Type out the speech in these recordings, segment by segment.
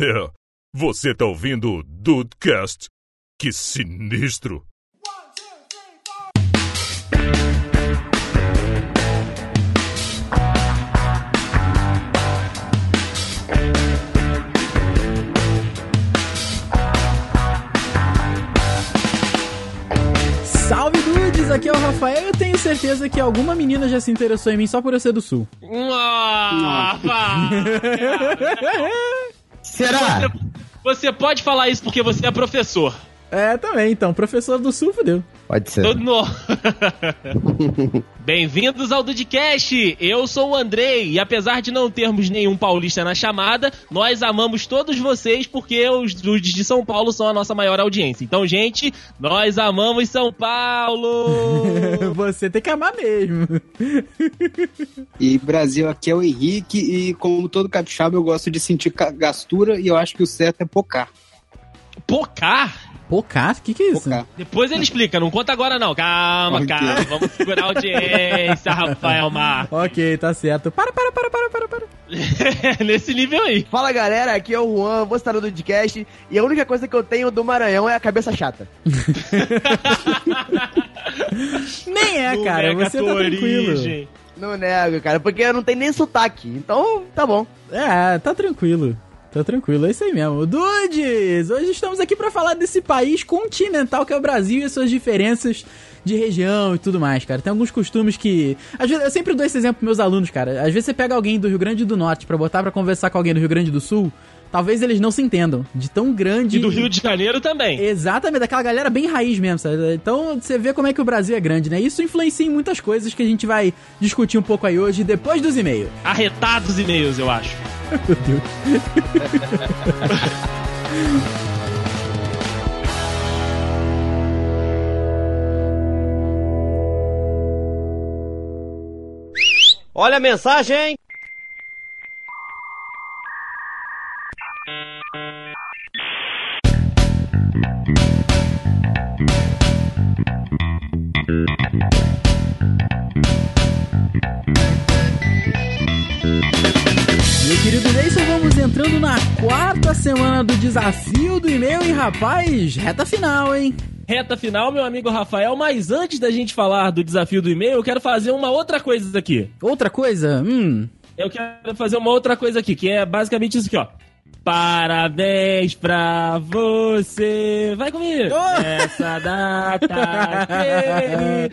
É, você tá ouvindo o Dudecast? Que sinistro! Salve dudes, aqui é o Rafael. Eu tenho certeza que alguma menina já se interessou em mim só por eu ser do sul. Nossa! Será? Você pode falar isso porque você é professor. É, também, então. Professor do sul, fodeu. Pode ser. Todo no... Bem-vindos ao Dudcast! Eu sou o Andrei e apesar de não termos nenhum paulista na chamada, nós amamos todos vocês porque os dudes de São Paulo são a nossa maior audiência. Então, gente, nós amamos São Paulo! Você tem que amar mesmo. E Brasil, aqui é o Henrique, e como todo capixaba, eu gosto de sentir gastura e eu acho que o certo é pocar. Pocar? Pocá? O que que é isso? Pocar. Depois ele explica, não conta agora não. Calma, Ok. calma, vamos segurar a audiência, Rafael Mar. Ok, tá certo. Para, para, para, para, para, para. Nesse nível aí. Fala galera, aqui é o Juan, vou estar no podcast e a única coisa que eu tenho do Maranhão é a cabeça chata. Nem é, Não cara. Você tá tranquilo. origem. Não nego, cara, porque eu não tenho nem sotaque, então tá bom. É, tá tranquilo. Tá tranquilo, é isso aí mesmo. Dudes, hoje estamos aqui pra falar desse país continental que é o Brasil e as suas diferenças de região e tudo mais, cara. Tem alguns costumes que. Às vezes, eu sempre dou esse exemplo pros meus alunos, cara. Às vezes você pega alguém do Rio Grande do Norte pra botar pra conversar com alguém do Rio Grande do Sul, talvez eles não se entendam. De tão grande. E do Rio de Janeiro também. Exatamente, daquela galera bem raiz mesmo, sabe? Então você vê como é que o Brasil é grande, né? Isso influencia em muitas coisas que a gente vai discutir um pouco aí hoje, depois dos e-mails. Arretados e-mails, eu acho. Meu Deus. Olha a mensagem! Desafio do e-mail e, rapaz, reta final, hein? Reta final, meu amigo Rafael, mas antes da gente falar do desafio do e-mail, eu quero fazer uma outra coisa aqui. Outra coisa, hum. Eu quero fazer uma outra coisa aqui, que é basicamente isso aqui, ó. Parabéns pra você. Vai comigo. Oh! Essa data.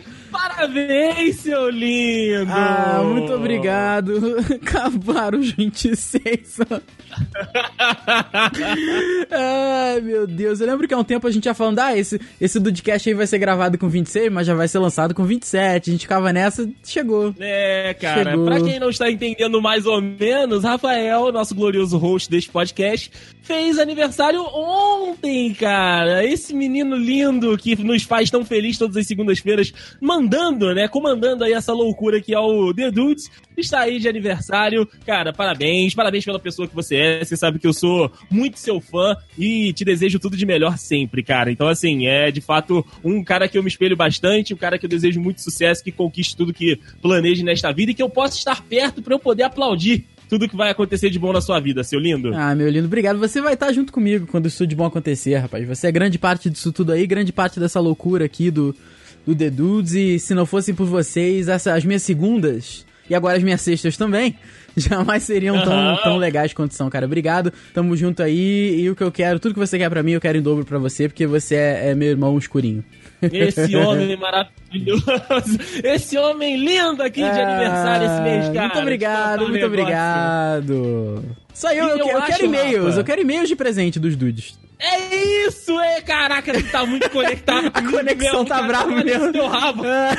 Parabéns, seu lindo. Ah, muito obrigado. Acabaram os 26 anos. Ai, meu Deus. Eu lembro que há um tempo a gente ia falando, ah, esse, esse Dudcast aí vai ser gravado com 26, mas já vai ser lançado com 27. A gente ficava nessa, chegou. É, cara, Chegou. pra quem não está entendendo mais ou menos, Rafael, nosso glorioso host deste podcast, fez aniversário ontem, cara. Esse menino lindo que nos faz tão feliz todas as segundas-feiras, mandando, né, comandando aí essa loucura que é o The Dudes, está aí de aniversário. Cara, parabéns, parabéns pela pessoa que você é. Você sabe que eu sou muito seu fã e te desejo tudo de melhor sempre, cara. Então, assim, é de fato um cara que eu me espelho bastante, um cara que eu desejo muito sucesso, que conquiste tudo que planeje nesta vida e que eu possa estar perto para eu poder aplaudir tudo que vai acontecer de bom na sua vida, seu lindo. Ah, meu lindo, obrigado. Você vai estar junto comigo quando isso de bom acontecer, rapaz. Você é grande parte disso tudo aí, grande parte dessa loucura aqui do, do The Dudes. E se não fosse por vocês, essa- as minhas segundas e agora as minhas sextas também, jamais seriam tão, tão legais quanto são, cara. Obrigado, tamo junto aí. E o que eu quero, tudo que você quer pra mim, eu quero em dobro pra você, porque você é, é meu irmão escurinho. Esse homem maravilhoso, esse homem lindo aqui de aniversário esse mês, cara. Ah, Muito obrigado, muito negócio. obrigado. Só eu, eu, eu eu acho, quero e-mails, eu quero e-mails de presente dos dudes. É isso, é, caraca, tu tá muito conectado. A conexão mesmo, tá brava mesmo. teu rabo. É,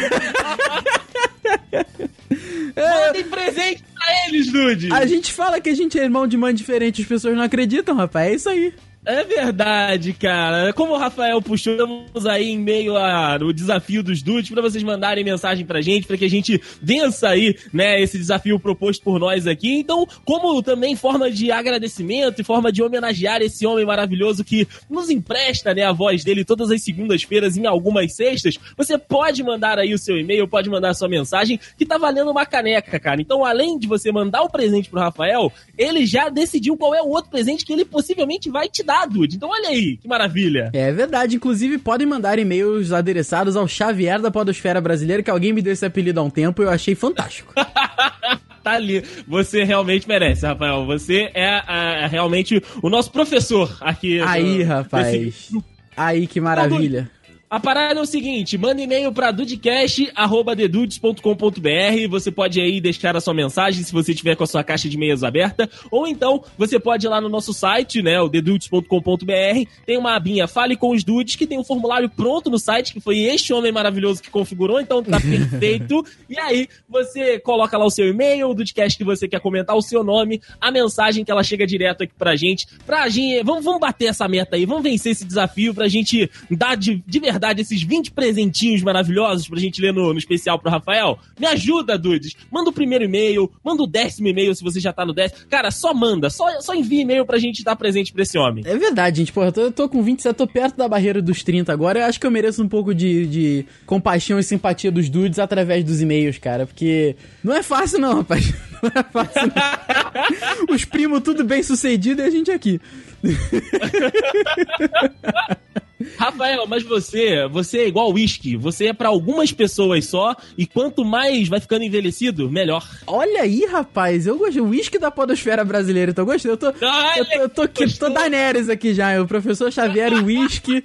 Mandem presente pra eles, Dude. A gente fala que a gente é irmão de mãe diferente, as pessoas não acreditam, rapaz. É isso aí. É verdade, cara. Como o Rafael puxou, estamos aí em meio ao desafio dos dudes para vocês mandarem mensagem pra gente, para que a gente vença aí, né, esse desafio proposto por nós aqui. Então, como também forma de agradecimento e forma de homenagear esse homem maravilhoso que nos empresta, né, a voz dele todas as segundas-feiras em algumas sextas, você pode mandar aí o seu e-mail, pode mandar a sua mensagem, que tá valendo uma caneca, cara. Então, além de você mandar o presente pro Rafael, ele já decidiu qual é o outro presente que ele possivelmente vai te dar, dude. Então, olha aí, que maravilha. É verdade, inclusive podem mandar e-mails adereçados ao Xavier da Podosfera Brasileira, que alguém me deu esse apelido há um tempo e eu achei fantástico. tá ali. Você realmente merece, Rafael. Você é, é realmente o nosso professor aqui. Aí, do, rapaz. Aí, que maravilha. A parada é o seguinte, manda e-mail pra dudecast.dedudes.com.br, você pode aí deixar a sua mensagem se você tiver com a sua caixa de e-mails aberta, ou então você pode ir lá no nosso site, né, o dedudes.com.br, tem uma abinha Fale com os Dudes, que tem um formulário pronto no site, que foi este homem maravilhoso que configurou, então tá perfeito, e aí você coloca lá o seu e-mail, o Dudecast que você quer comentar, o seu nome, a mensagem que ela chega direto aqui pra gente, pra gente, vamos, vamos bater essa meta aí, vamos vencer esse desafio pra gente dar de, de verdade esses 20 presentinhos maravilhosos pra gente ler no, no especial pro Rafael. Me ajuda, Dudes. Manda o primeiro e-mail, manda o décimo e-mail se você já tá no décimo. Cara, só manda, só, só envia e-mail pra gente dar presente pra esse homem. É verdade, gente. Porra, eu tô, eu tô com 27, tô perto da barreira dos 30 agora. Eu acho que eu mereço um pouco de, de compaixão e simpatia dos dudes através dos e-mails, cara. Porque não é fácil, não, rapaz. Não é fácil, não. Os primos tudo bem sucedido e a gente aqui. Rafael, mas você, você é igual whisky. Você é pra algumas pessoas só e quanto mais vai ficando envelhecido, melhor. Olha aí, rapaz. Eu gostei. O uísque da podosfera brasileira. Então, eu gostei. Eu tô, eu tô, eu tô, aqui, tô Daenerys aqui já. O professor Xavier, o uísque.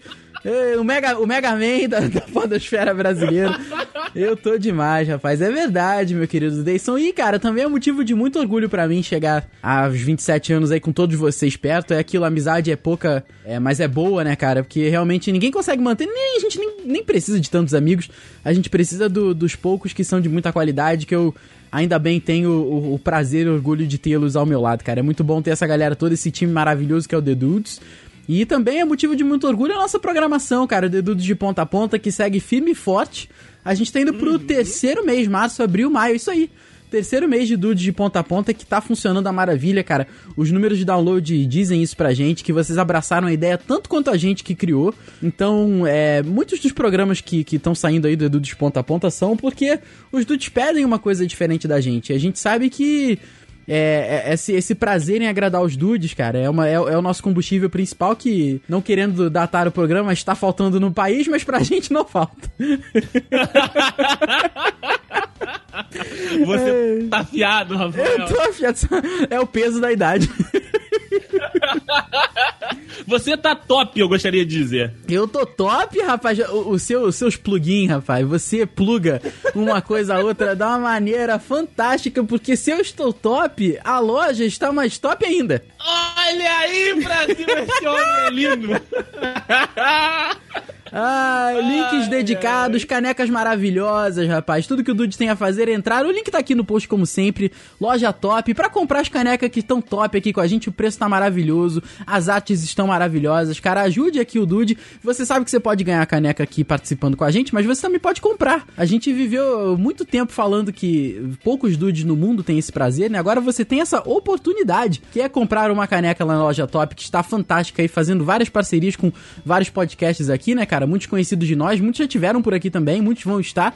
O Mega, o Mega Man da, da podosfera brasileira. Eu tô demais, rapaz. É verdade, meu querido Deison. E, cara, também é motivo de muito orgulho pra mim chegar aos 27 anos aí com todos vocês perto. É aquilo, amizade é pouca, é, mas é boa, né, cara? Porque realmente ninguém consegue manter, nem a gente nem, nem precisa de tantos amigos. A gente precisa do- dos poucos que são de muita qualidade, que eu ainda bem tenho o, o prazer e orgulho de tê-los ao meu lado, cara. É muito bom ter essa galera toda, esse time maravilhoso que é o The Dudes. E também é motivo de muito orgulho a nossa programação, cara, o The Dudes de ponta a ponta, que segue firme e forte. A gente tá indo pro terceiro mês, março, abril, maio, isso aí. Terceiro mês de Dudes de ponta a ponta que tá funcionando a maravilha, cara. Os números de download dizem isso pra gente, que vocês abraçaram a ideia tanto quanto a gente que criou. Então, é, muitos dos programas que estão saindo aí do Dudes de ponta a ponta são porque os Dudes pedem uma coisa diferente da gente. A gente sabe que é, é- esse, esse prazer em agradar os dudes, cara, é, uma, é, é o nosso combustível principal que, não querendo datar o programa, está faltando no país, mas pra gente não falta. Você tá afiado, Rafael. Eu tô afiado, é o peso da idade. Você tá top, eu gostaria de dizer. Eu tô top, rapaz. O, o seu, os seus plugins, rapaz. Você pluga uma coisa a outra da uma maneira fantástica, porque se eu estou top, a loja está mais top ainda. Olha aí, Brasil, esse homem é lindo. Ah, links dedicados, canecas maravilhosas, rapaz. Tudo que o Dude tem a fazer é entrar. O link tá aqui no post, como sempre. Loja top. Pra comprar as canecas que estão top aqui com a gente, o preço tá maravilhoso. As artes estão maravilhosas. Cara, ajude aqui o Dude. Você sabe que você pode ganhar a caneca aqui participando com a gente, mas você também pode comprar. A gente viveu muito tempo falando que poucos dudes no mundo têm esse prazer, né? Agora você tem essa oportunidade, que é comprar uma caneca lá na loja top, que está fantástica aí, fazendo várias parcerias com vários podcasts aqui, né, cara? Muitos conhecidos de nós, muitos já tiveram por aqui também, muitos vão estar.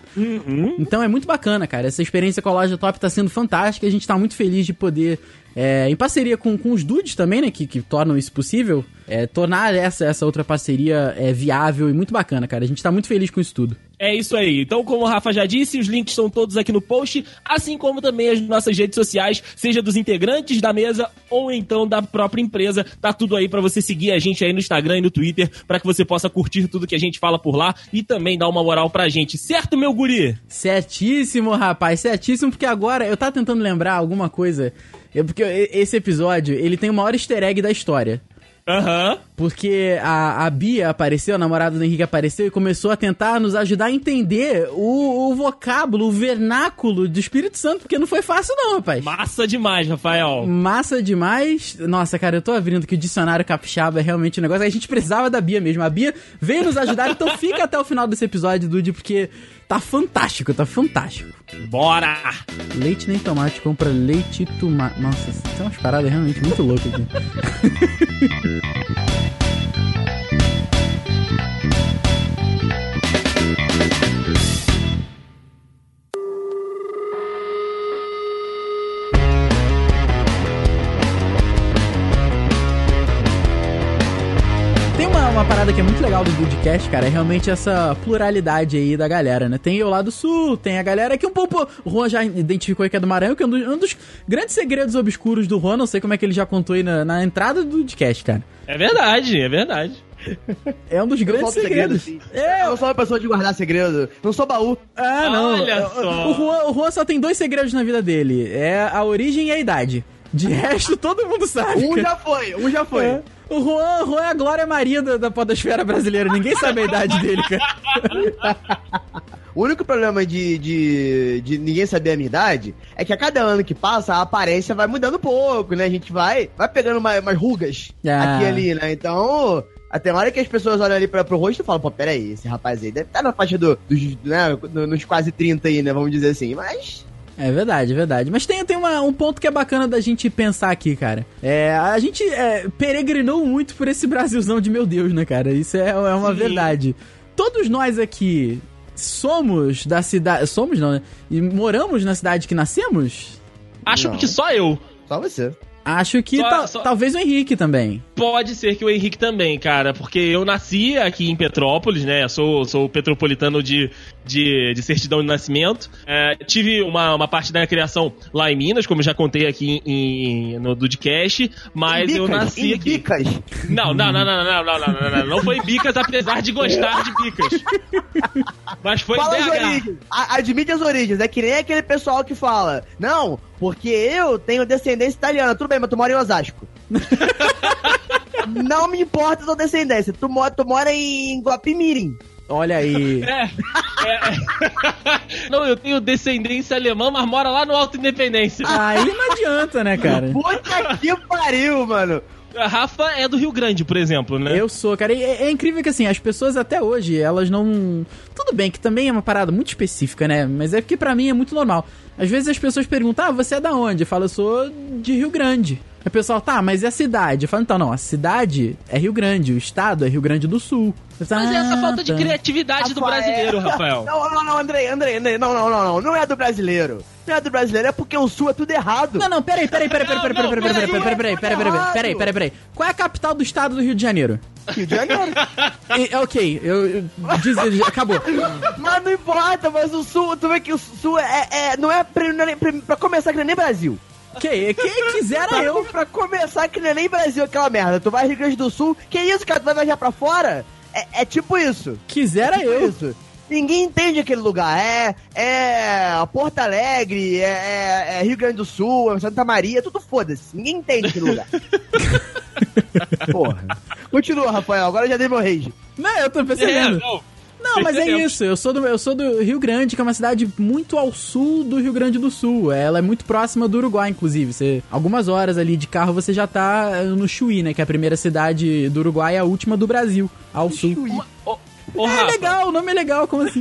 Então é muito bacana, cara. Essa experiência com a loja top tá sendo fantástica. A gente tá muito feliz de poder, é, em parceria com, com os dudes também, né, que, que tornam isso possível, é, tornar essa, essa outra parceria é, viável e muito bacana, cara. A gente tá muito feliz com isso tudo. É isso aí. Então, como o Rafa já disse, os links estão todos aqui no post, assim como também as nossas redes sociais, seja dos integrantes da mesa ou então da própria empresa. Tá tudo aí pra você seguir a gente aí no Instagram e no Twitter, pra que você possa curtir tudo que a gente fala por lá e também dar uma moral pra gente. Certo, meu guri? Certíssimo, rapaz, certíssimo, porque agora eu tava tentando lembrar alguma coisa. É porque esse episódio, ele tem o maior easter egg da história. Aham. Porque a, a Bia apareceu, a namorada do Henrique apareceu e começou a tentar nos ajudar a entender o, o vocábulo, o vernáculo do Espírito Santo, porque não foi fácil não, rapaz. Massa demais, Rafael. Massa demais. Nossa, cara, eu tô abrindo que o dicionário capixaba é realmente um negócio. A gente precisava da Bia mesmo. A Bia veio nos ajudar, então fica até o final desse episódio, Dude, porque tá fantástico, tá fantástico. Bora! Leite nem tomate, compra leite e tomate. Nossa, tem umas paradas realmente muito loucas aqui. parada que é muito legal do podcast, cara, é realmente essa pluralidade aí da galera, né? Tem eu lá do sul, tem a galera que um pouco. O Juan já identificou aí que é do Maranhão, que é um dos, um dos grandes segredos obscuros do Juan, não sei como é que ele já contou aí na, na entrada do podcast, cara. É verdade, é verdade. É um dos Eu grandes segredo, segredos. É, Eu sou uma pessoa de guardar segredo. Não sou baú. Ah, não. Olha só. O Juan, o Juan só tem dois segredos na vida dele: é a origem e a idade. De resto, todo mundo sabe. Um já foi, um já foi. É. O Juan, o Juan é a Glória Maria da, da podosfera brasileira. Ninguém sabe a idade dele, cara. O único problema de, de, de ninguém saber a minha idade é que a cada ano que passa, a aparência vai mudando um pouco, né? A gente vai, vai pegando uma- umas rugas Ah. aqui e ali, né? Então, até uma hora que as pessoas olham ali pra, pro rosto e falam, pô, peraí, esse rapaz aí deve estar na faixa do, dos, né, no- nos quase 30 aí, né? Vamos dizer assim. Mas É verdade, é verdade. Mas tem, tem uma- um ponto que é bacana da gente pensar aqui, cara. É, a gente é, peregrinou muito por esse Brasilzão de meu Deus, né, cara? Isso é, é uma Sim. verdade. Todos nós aqui somos da cidade. Somos não, né? E moramos na cidade que nascemos? Acho Não. que só eu. só você. Acho que Só- ta- só- talvez o Henrique também. Pode ser que o Henrique também, cara, porque eu nasci aqui em Petrópolis, né? Sou, sou petropolitano de, de, de certidão de nascimento. É, tive uma, uma parte da criação lá em Minas, como já contei aqui em, no Dudcast, mas Em eu bicas, nasci em aqui. Bicas. Não, não, não, não, não, não, não, não, não, não foi em Bicas, apesar de gostar de Bicas. Mas foi em Fala as BH. origens. A- admite as origens. É que nem aquele pessoal que fala, não, porque eu tenho descendência italiana. Tudo bem, mas tu mora em Osasco. não me importa a tua descendência. Tu mora, tu mora em Guapimirim. Olha aí. É, é. Não, eu tenho descendência alemã, mas mora lá no Alto Independência. Aí não adianta, né, cara? Puta que pariu, mano. A Rafa é do Rio Grande, por exemplo, né? Eu sou, cara. E É, é incrível que assim, as pessoas até hoje, elas não. Tudo bem que também é uma parada muito específica, né? Mas é porque pra mim é muito normal. Às vezes as pessoas perguntam, ah, você é da onde? Eu falo, eu sou de Rio Grande. Aí o pessoal, tá, mas e a cidade? Eu falo, então, não, a cidade é Rio Grande, o estado é Rio Grande do Sul. Falo, Mas é essa "Ah, falta de tá." criatividade do Rafael. brasileiro, Rafael. Não, não, não, Andrei, Andrei, Andrei. Não, não, não, não. Não é do brasileiro. Não é do brasileiro, é porque o sul é tudo errado. Não, não, peraí, peraí, peraí, peraí, peraí, peraí, peraí, peraí, peraí, peraí, peraí, peraí, peraí, peraí, peraí, peraí. Qual é a capital do estado do Rio de Janeiro? Rio de Janeiro. E- ok, eu, eu diz, acabou. mas não importa, mas o sul, tu vê que o sul é, é- não é pra, não é pra, pra começar que não é nem Brasil. Quem, quem quisera eu. pra começar que não é nem Brasil aquela merda. Tu vai Rio Grande do Sul, que isso, cara? Tu vai viajar pra fora? É, é tipo isso. Quisera tipo eu. isso. Ninguém entende aquele lugar. É, é Porto Alegre, é, é- é Rio Grande do Sul, é Santa Maria, tudo foda-se. Ninguém entende aquele lugar. Porra. Continua, Rafael. Agora eu já dei meu rage. Não, eu tô É, percebendo. não. Não, mas é isso. Eu sou, do, eu sou do Rio Grande, que é uma cidade muito ao sul do Rio Grande do Sul. Ela é muito próxima do Uruguai, inclusive. Você, algumas horas ali de carro você já tá eh, no Chuí, né? Que é a primeira cidade do Uruguai e a última do Brasil, ao sul. Ô, ô, É Rafa. legal, o nome é legal, como assim?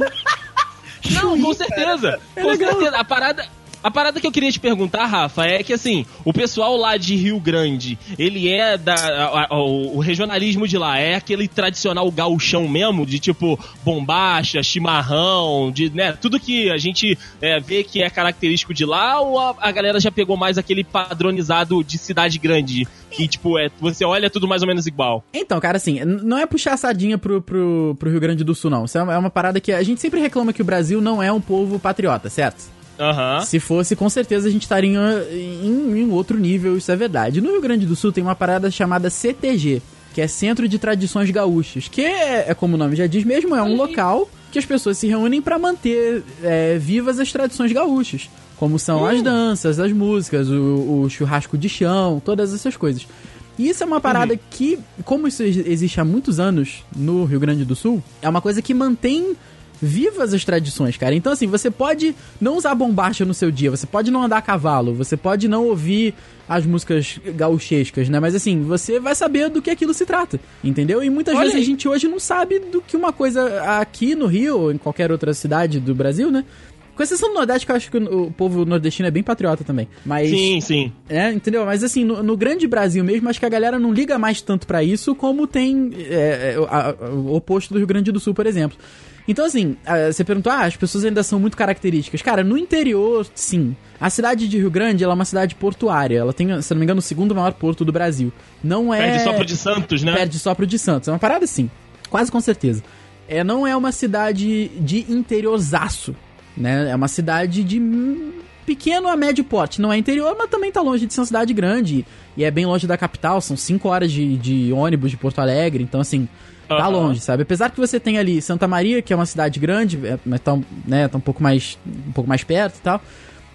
Não, com certeza. É com legal. certeza. A parada. A parada que eu queria te perguntar, Rafa, é que assim, o pessoal lá de Rio Grande, ele é da. a- a- o, regionalismo de lá é aquele tradicional gauchão mesmo, de tipo bombacha, chimarrão, de, né, tudo que a gente é, vê que é característico de lá, ou a, a galera já pegou mais aquele padronizado de cidade grande? Que, tipo, é, você olha tudo mais ou menos igual. Então, cara, assim, não é puxar sardinha pro, pro, pro Rio Grande do Sul, não. Isso é uma, é uma parada que a gente sempre reclama que o Brasil não é um povo patriota, certo? Aham. Se fosse, com certeza a gente estaria em, em outro nível, isso é verdade. No Rio Grande do Sul tem uma parada chamada CTG, que é Centro de Tradições Gaúchas, que é, é como o nome já diz mesmo, é um local que as pessoas se reúnem para manter é, vivas as tradições gaúchas, como são as danças, as músicas, o, o churrasco de chão, todas essas coisas. E isso é uma parada Uhum. que, como isso ex- existe há muitos anos no Rio Grande do Sul, é uma coisa que mantém vivas as tradições, cara. Então, assim, você pode não usar bombacha no seu dia, você pode não andar a cavalo, você pode não ouvir as músicas gauchescas, né? Mas, assim, você vai saber do que aquilo se trata, entendeu? E muitas Olha vezes aí. a gente hoje não sabe do que uma coisa aqui no Rio ou em qualquer outra cidade do Brasil, né? Com exceção do Nordeste, que eu acho que o o povo nordestino é bem patriota também. Mas. Sim, sim. É, entendeu? Mas assim, no, no grande Brasil mesmo, acho que a galera não liga mais tanto pra isso como tem é, é, a- a- o oposto do Rio Grande do Sul, por exemplo. Então, assim, você perguntou, ah, as pessoas ainda são muito características. Cara, no interior, sim. A cidade de Rio Grande, ela é uma cidade portuária. Ela tem, se não me engano, o segundo maior porto do Brasil. Não é... Perde só pro de Santos, né? Perde só pro de Santos. É uma parada assim. Quase com certeza. É, não é uma cidade de interiorzaço, né? É uma cidade de pequeno a médio porte. Não é interior, mas também tá longe de ser uma cidade grande. E é bem longe da capital. São 5 horas de, de ônibus de Porto Alegre. Então, assim, tá longe, sabe? Apesar que você tem ali Santa Maria, que é uma cidade grande, é, mas tá, um- né, tá um pouco mais um pouco mais perto e tal.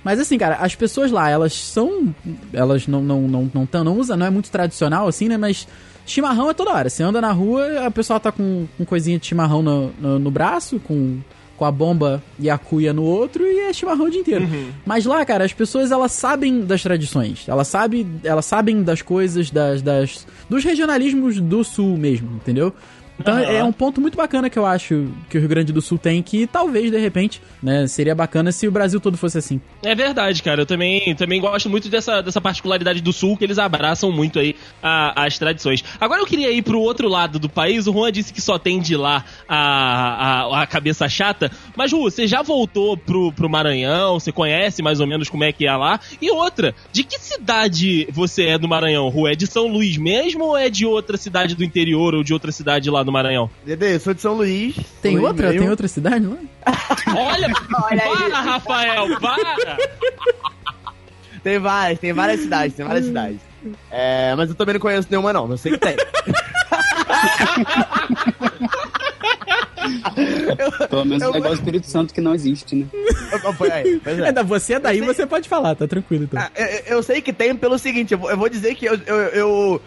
Mas assim, cara, as pessoas lá, elas são. Elas não, não, não, não, tão, não usam, não é muito tradicional, assim, né? Mas chimarrão é toda hora. Você anda na rua, a pessoa tá com, com coisinha de chimarrão no, no, no braço, com, com a bomba e a cuia no outro, e é chimarrão o dia inteiro. Mas lá, cara, as pessoas elas sabem das tradições. Elas sabem, elas sabem das coisas, das, das. dos regionalismos do sul mesmo, entendeu? Então Aham. é um ponto muito bacana que eu acho que o Rio Grande do Sul tem, que talvez, de repente, né, seria bacana se o Brasil todo fosse assim. É verdade, cara. Eu também, também gosto muito dessa, dessa particularidade do Sul, que eles abraçam muito aí a- as tradições. Agora eu queria ir pro outro lado do país. O Juan disse que só tem de lá a, a, a cabeça chata. Mas, Ju, você já voltou pro, pro Maranhão? Você conhece mais ou menos como é que é lá? E outra, de que cidade você é do Maranhão, Ru? É de São Luís mesmo ou é de outra cidade do interior ou de outra cidade lá do Maranhão? Dedê, eu sou de São Luís. Tem Luís outra? mesmo. Tem outra cidade lá? Olha, Olha aí. para, Rafael, para! Tem várias, tem várias cidades, tem várias cidades. É, mas eu também não conheço nenhuma, não. Não sei que tem. Pelo menos Eu- o negócio do Espírito Santo que não existe, né? Aí, é. É, da você é daí, sei- você pode falar, tá tranquilo então. Ah, eu, eu sei que tem pelo seguinte, eu vou, eu vou dizer que eu, eu-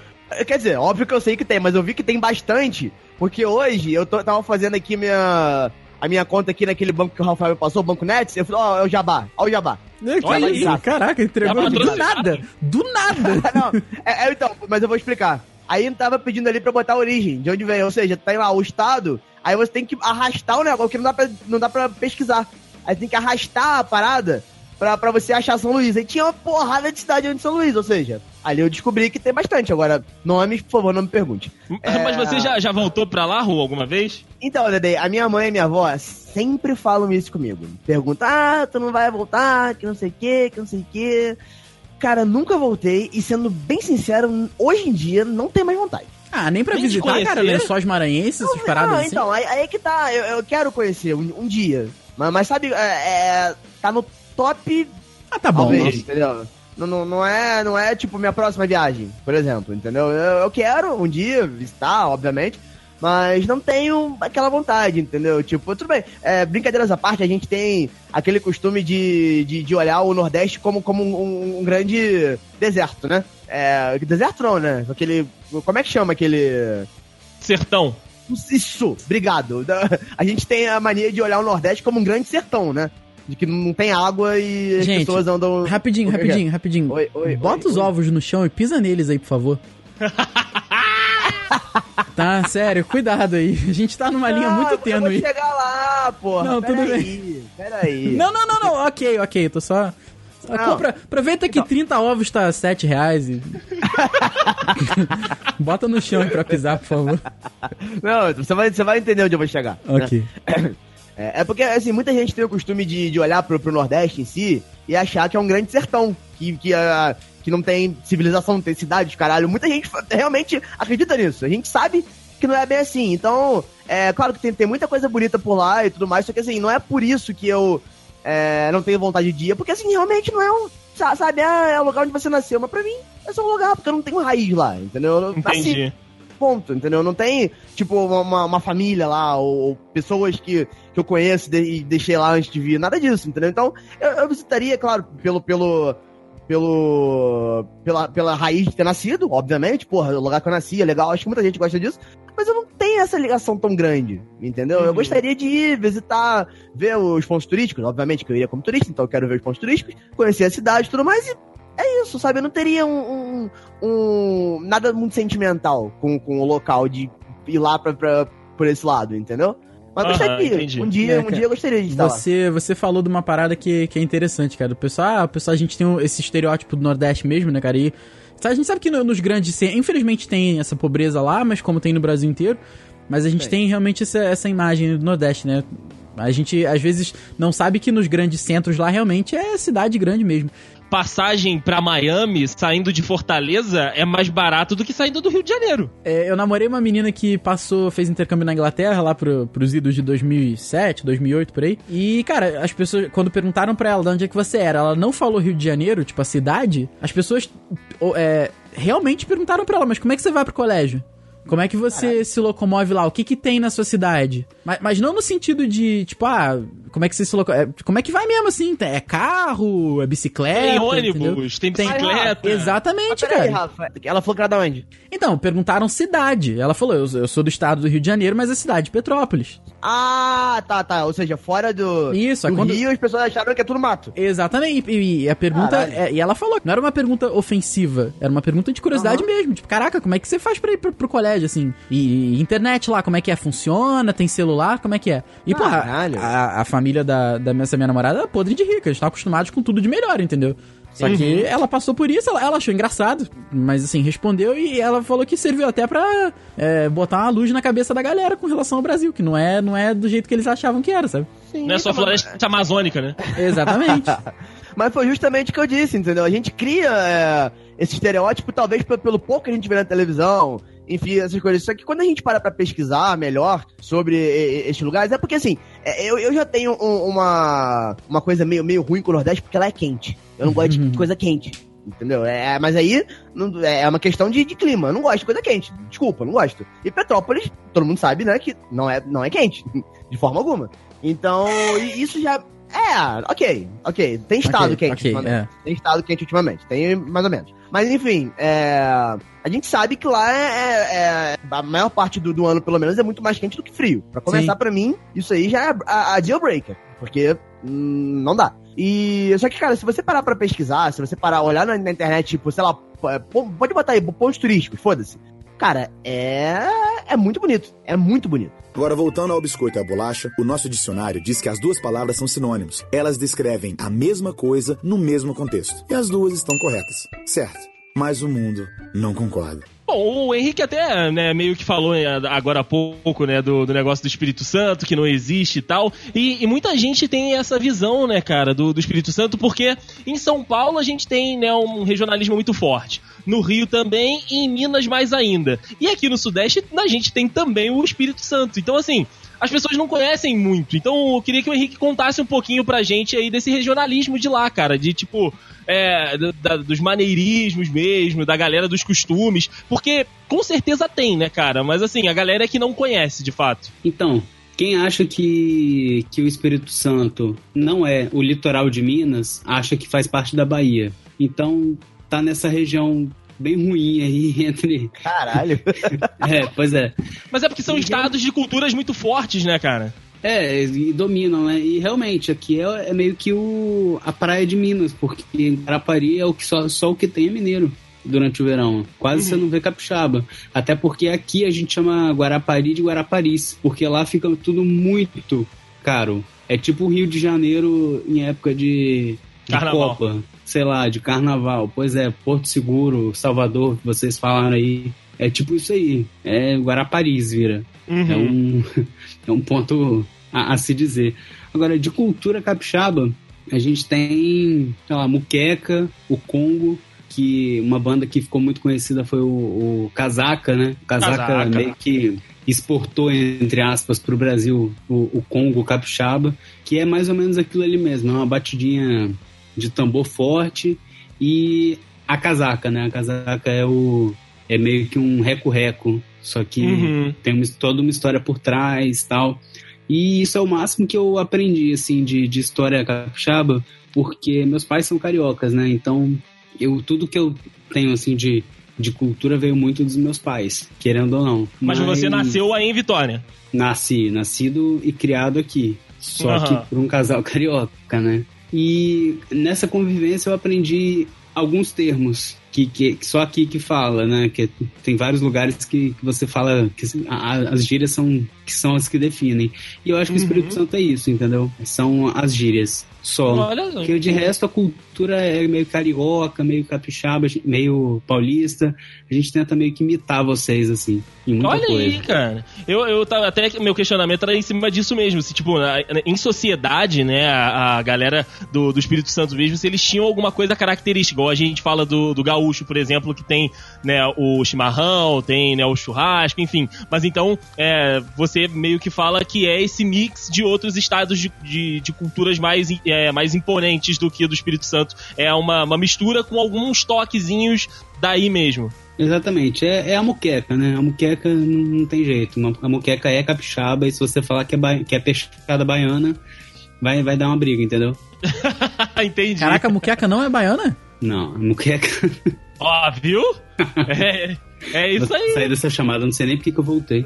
Quer dizer, óbvio que eu sei que tem, mas eu vi que tem bastante. Porque hoje eu tô- tava fazendo aqui minha. A minha conta aqui naquele banco que o Rafael passou, o Banco Nets, eu falei, ó, é o Jabá, ó o Jabá. É, que olha isso, aí. Caraca, entregou Tá do nada. Do nada. não, é, é, então, mas eu vou explicar. Aí tava pedindo ali pra botar a origem, de onde vem, ou seja, tem lá o estado, aí você tem que arrastar o negócio, que não dá pra, não dá pra pesquisar. Aí tem que arrastar a parada pra, pra você achar São Luís. Aí tinha uma porrada de cidade onde São Luís, ou seja, ali eu descobri que tem bastante. Agora, nomes, por favor, não me pergunte. É. Mas você já, já voltou pra lá, Ru, alguma vez? Então, Dedê, a minha mãe e minha avó sempre falam isso comigo. Perguntam, ah, tu não vai voltar, que não sei o que, que não sei o que. Cara, nunca voltei e sendo bem sincero, hoje em dia não tenho mais vontade. Ah, nem pra Nem visitar, cara, lençóis maranhenses, essas paradas não, assim. então, aí, aí é que tá, eu, eu quero conhecer um, um dia. Mas, mas sabe, é, é, tá no top, Ah, tá bom. talvez, entendeu? Não, não, não, é, não é tipo minha próxima viagem, por exemplo, entendeu? Eu, eu quero um dia visitar, obviamente, mas não tenho aquela vontade, entendeu? Tipo, tudo bem, é, brincadeiras à parte, a gente tem aquele costume de, de, de olhar o Nordeste como, como um, um grande deserto, né? É, deserto não, né? Aquele. Como é que chama aquele. Sertão. Isso, obrigado. A gente tem a mania de olhar o Nordeste como um grande sertão, né? De que não tem água e as Gente, pessoas andam. Rapidinho, rapidinho, rapidinho. Oi, oi, Bota oi, os ovos no chão e pisa neles aí, por favor. tá, sério, cuidado aí. A gente tá numa linha muito eu tênue. vou chegar lá, porra. Não, tudo Peraí, peraí. Não, não, não, não. Ok, ok. Tô só. Não. compra, aproveita que 30 ovos tá 7 reais e. Bota no chão aí pra pisar, por favor. Não, você vai, você vai entender onde eu vou chegar. né? É, é porque, assim, muita gente tem o costume de, de olhar pro, pro Nordeste em si e achar que é um grande sertão. Que, que, ah, que não tem civilização, não tem cidade, caralho. Muita gente realmente acredita nisso. A gente sabe que não é bem assim. Então, é claro que tem, tem muita coisa bonita por lá e tudo mais, só que assim, não é por isso que eu é, não tenho vontade de ir, porque assim, realmente não é um. sa- Sabe, é, é o lugar onde você nasceu, mas pra mim é só um lugar, porque eu não tenho raiz lá, entendeu? Eu nasci Entendi. Ponto, entendeu? Não tem, tipo, uma, uma- família lá, ou, ou pessoas que, que eu conheço de- e deixei lá antes de vir, nada disso, entendeu? Então, eu, eu visitaria, claro, pelo, pelo, pelo pela, pela raiz de ter nascido, obviamente, porra, o lugar que eu nasci é legal, acho que muita gente gosta disso, mas eu não tenho essa ligação tão grande, entendeu? Eu Uhum. gostaria de ir visitar, ver os pontos turísticos, obviamente que eu iria como turista, então eu quero ver os pontos turísticos, conhecer a cidade e tudo mais, e é isso, sabe? Eu não teria um, um- um- nada muito sentimental com, com o local de ir lá pra, pra, por esse lado, entendeu? Mas Aham, gostaria, entendi. um dia, É, um dia eu gostaria de estar lá. Você, você falou de uma parada que, que é interessante, cara. O pessoal, ah, o pessoal, a gente tem esse estereótipo do Nordeste mesmo, né, cara? E a gente sabe que no- nos grandes centros, infelizmente tem essa pobreza lá, mas como tem no Brasil inteiro, mas a gente tem realmente essa, essa imagem do Nordeste, né? A gente, às vezes, não sabe que nos grandes centros lá realmente é cidade grande mesmo. Passagem pra Miami, saindo de Fortaleza, é mais barato do que saindo do Rio de Janeiro. É, eu namorei uma menina que passou, fez intercâmbio na Inglaterra, lá pro, pros idos de 2007, 2008, por aí. E, cara, as pessoas, quando perguntaram pra ela de onde é que você era, ela não falou Rio de Janeiro, tipo a cidade, as pessoas é, realmente perguntaram pra ela, mas como é que você vai pro colégio? Como é que você se locomove lá? O que que tem na sua cidade? Mas, mas não no sentido de, tipo, ah, como é que você se locomove? como é que vai mesmo, assim? É carro? É bicicleta? tem ônibus, tem Tem- bicicleta. Exatamente, Mas peraí, cara. Rafa, ela falou que era da onde? Então, perguntaram cidade. Ela falou, eu, eu sou do estado do Rio de Janeiro, mas a cidade de Petrópolis. Ah, tá, tá. Ou seja, fora do, Isso, é do quando- Rio, as pessoas acharam que é tudo mato. Exatamente. E, e a pergunta. É- e ela falou que não era uma pergunta ofensiva, era uma pergunta de curiosidade mesmo. Tipo, caraca, como é que você faz pra ir pro, pro colégio, assim? E, e internet lá, como é que é? Funciona? Tem celular? Como é que é? E, pô, a, a, a família da, da minha, essa minha namorada é podre de rica, eles estão acostumados com tudo de melhor, entendeu? Só que ela passou por isso, ela, ela achou engraçado, mas assim, respondeu e ela falou que serviu até pra é, botar uma luz na cabeça da galera com relação ao Brasil, que não é, não é do jeito que eles achavam que era, sabe? Não é só floresta amazônica, né? Exatamente. Mas foi justamente o que eu disse, entendeu? A gente cria é, esse estereótipo, talvez pe- pelo pouco que a gente vê na televisão, enfim, essas coisas. Só que quando a gente para pra pesquisar melhor sobre esses lugares, é porque assim, é, eu, eu já tenho um- uma, uma coisa meio, meio ruim com o Nordeste, porque ela é quente. Eu não gosto de coisa quente. Entendeu? É, mas aí não- é uma questão de, de clima. Eu não gosto de coisa quente. Desculpa, não gosto. E Petrópolis, todo mundo sabe, né, que não é, não é quente. De forma alguma. Então, isso já. É, ok, ok. Tem estado Ok, quente. ok, ultimamente. é. Tem estado quente ultimamente. Tem mais ou menos. Mas enfim, é, a gente sabe que lá é, é- é- a maior parte do, do ano, pelo menos, é muito mais quente do que frio. Pra começar, pra mim, isso aí já é a, a deal breaker. Porque hum, não dá. E só que, cara, se você parar pra pesquisar, se você parar, olhar na, na internet, tipo, sei lá, pode botar aí, pontos turísticos, foda-se. Cara, é. É muito bonito. É muito bonito. Agora, voltando ao biscoito e à bolacha, o nosso dicionário diz que as duas palavras são sinônimos. Elas descrevem a mesma coisa no mesmo contexto. E as duas estão corretas. Certo. Mas o mundo não concorda. Bom, o Henrique até, né, meio que falou é, agora há pouco, né, do, do negócio do Espírito Santo, que não existe e tal. E, e muita gente tem essa visão, né, cara, do, do Espírito Santo, porque em São Paulo a gente tem, né, um regionalismo muito forte. No Rio também e em Minas mais ainda. E aqui no Sudeste a gente tem também o Espírito Santo. Então, assim, as pessoas não conhecem muito. Então, eu queria que o Henrique contasse um pouquinho pra gente aí desse regionalismo de lá, cara. De tipo, é, da- dos maneirismos mesmo, da galera dos costumes. Porque com certeza tem, né, cara? Mas assim, a galera é que não conhece, de fato. Então, quem acha que, que o Espírito Santo não é o litoral de Minas, acha que faz parte da Bahia. Então, tá nessa região bem ruim aí entre. Caralho. É, pois é. Mas é porque são estados de culturas muito fortes, né, cara? É, e dominam, né? E realmente, aqui é, é meio que o, a praia de Minas, porque em Guarapari é o que só, só o que tem é mineiro durante o verão. Quase você não vê capixaba. Até porque aqui a gente chama Guarapari de Guaraparis, porque lá fica tudo muito caro. É tipo o Rio de Janeiro em época de, de Carnaval. Copa, sei lá, de carnaval. Pois é, Porto Seguro, Salvador, que vocês falaram aí. É tipo isso aí. É Guaraparis, vira. Uhum. É um, é um ponto a, a se dizer. Agora, de cultura capixaba, a gente tem, sei lá, Muqueca, o Congo, que uma banda que ficou muito conhecida foi o, o Casaca, né? O Casaca, Casaca. meio que exportou, entre aspas, para o Brasil o, o Congo capixaba, que é mais ou menos aquilo ali mesmo, é uma batidinha de tambor forte e a casaca, né? A casaca é o é meio que um reco-reco, só que Uhum. tem uma, toda uma história por trás tal. E isso é o máximo que eu aprendi, assim, de, de história capixaba, porque meus pais são cariocas, né? Então eu tudo que eu tenho assim de, de cultura veio muito dos meus pais, querendo ou não. Mas, você nasceu aí em Vitória. Nasci, nascido e criado aqui. Só Aham. que por um casal carioca, né? E nessa convivência eu aprendi alguns termos que, que só aqui que fala, né? Que tem vários lugares que, que você fala que a- a- as gírias são que são as que definem. E eu acho que o Espírito Santo é isso, entendeu? São as gírias. Só. Porque de resto a cultura é meio carioca, meio capixaba, meio paulista. A gente tenta meio que imitar vocês, assim, Olha coisa. aí, cara. Eu, eu tava até que meu questionamento era em cima disso mesmo. Se, tipo, na- em sociedade, né, a, a galera do, do Espírito Santo mesmo, se eles tinham alguma coisa característica, igual a gente fala do, do gaúcho, por exemplo, que tem, né, o chimarrão, tem, né, o churrasco, enfim. Mas então, é, você meio que fala que é esse mix de outros estados de, de, de culturas mais, é, mais imponentes do que a do Espírito Santo. É uma, uma mistura com alguns toquezinhos daí mesmo. Exatamente, é, é a muqueca, né? A muqueca não, não tem jeito. A muqueca é capixaba e se você falar que é, ba... que é pescada baiana, vai, vai dar uma briga, entendeu? Entendi. Caraca, a muqueca não é baiana? Não, a muqueca. Ó, viu? É, é isso aí. Saí dessa chamada, não sei nem porque que eu voltei.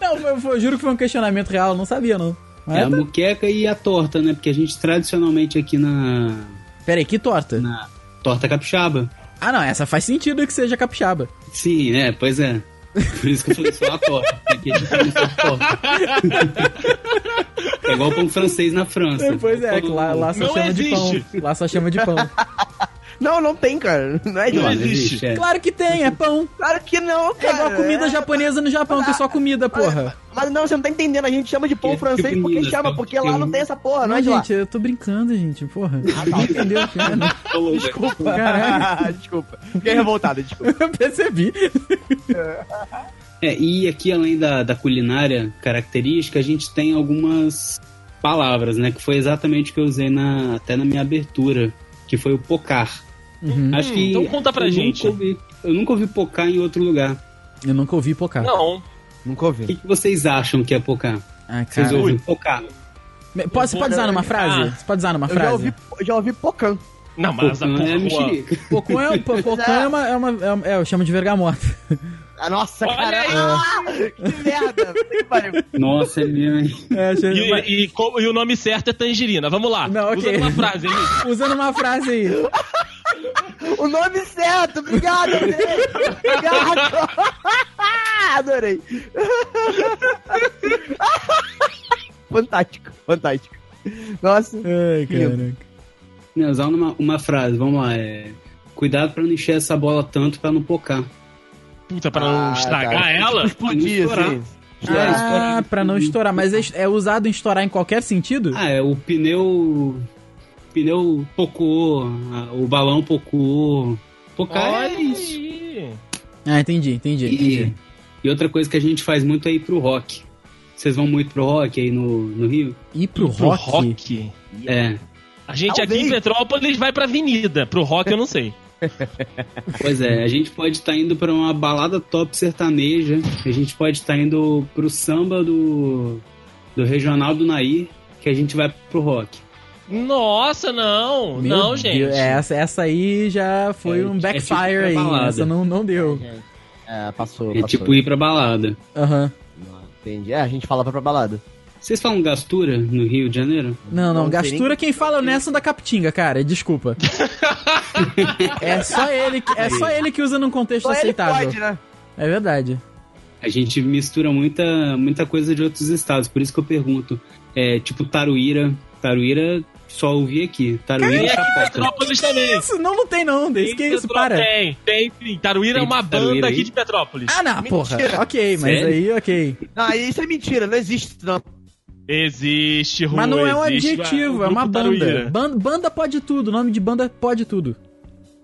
não, eu, eu juro que foi um questionamento real, eu não sabia, não. É a muqueca e a torta, né? Porque a gente tradicionalmente aqui na, Pera aí, que torta? na torta capixaba. Ah, não, essa faz sentido que seja capixaba. Sim, é, pois é. Por isso que eu falei só a torta. porque Aqui a gente come só a torta. É igual pão francês na França. pois é, lá, lá só Não chama de existe. pão. Lá só chama de pão. Não, não tem, cara. Não é de Não. Não existe, é. Claro que tem, é pão. Claro que não, É cara. igual a comida É- japonesa no Japão, que é só comida, porra. Mas não, você não tá entendendo. A gente chama de pão Que- francês que porque comida, chama, porque lá não tem essa porra, não, Não, é de lá. gente, eu tô brincando, gente, porra. Ninguém entendeu o que é, né? Desculpa. Caralho. desculpa. Fiquei revoltado, desculpa. Eu percebi. É, e aqui, além da, da culinária característica, a gente tem algumas palavras, né? Que foi exatamente o que eu usei na, até na minha abertura, que foi o pocar. Uhum. Acho que. então conta pra eu gente. Nunca ouvi, eu nunca ouvi pocar em outro lugar. Eu nunca ouvi pocar. Não. Nunca O ouvi. que, que vocês acham que é pocar? Ah, Vocês ouvem pocar? Pode, você pode usar numa frase? Ah. Você pode usar numa Eu já frase? ouvi, já ouvi pocã. Não, mas a Pocan é porra. mexerica. Pocão é, é uma. É, uma, é, uma- é, eu chamo de vergamota. Ah, nossa, Olha caralho. Ah, que merda. Nossa, é mesmo, hein? É, E, mas- e co- e o nome certo é tangerina. Vamos lá. Não, ok. Usa uma frase aí. Usando uma frase aí. O nome certo. Obrigado, Andrei. Obrigado. Adorei. fantástico, fantástico. Nossa. Ai, caraca. Não, usar uma, uma frase, vamos lá. É... Cuidado pra não encher essa bola tanto pra não pocar. Puta, pra não Ah, estragar cara. ela. Explodir, Estourar. assim. Ah, pra não estourar. Mas é, é usado em estourar em qualquer sentido? Ah, é o pneu. Pneu pocou, a- o balão pocou. Pocar Olha é isso. aí. Ah, entendi, entendi. E, entendi. e outra coisa que a gente faz muito é ir pro rock. Vocês vão muito pro rock aí no, no Rio? Ir pro Pro rock? rock. É. A gente Talvez. aqui em Petrópolis vai pra avenida. Pro rock eu não sei. Pois é, a gente pode estar indo pra uma balada top sertaneja, a gente pode estar indo pro samba do, do Regional do Nair, que a gente vai pro rock. Nossa, não. Meu não, Deus, gente. Essa, essa aí já foi É, um é backfire tipo pra aí. Essa não, não deu. É, passou, É passou. tipo ir pra balada. Aham. Entendi. É, a gente fala pra, pra balada. Vocês falam gastura no Rio de Janeiro? Não, não, Não Gastura quem fala é o Nelson da Capitinga, cara. Desculpa. é só ele, que- é só ele que usa num contexto Só ele aceitável. pode, né? É verdade. A gente mistura muita, muita coisa de outros estados, por isso que eu pergunto. É, tipo Taruíra. Taruíra só ouvi aqui. Taruíra e. Petrópolis também. Isso, não, não tem não. Desse que Tem isso, para. Tem, tem sim. Taruíra é uma Taruíra banda aí? aqui de Petrópolis. Ah, não, porra. Ok, mas Sério? aí, ok. Não, isso é mentira, não existe não. Existe, Rua, Mas não é um existe, adjetivo, o é uma banda. Taruíra. Ban- Banda pode tudo, o nome de banda pode tudo.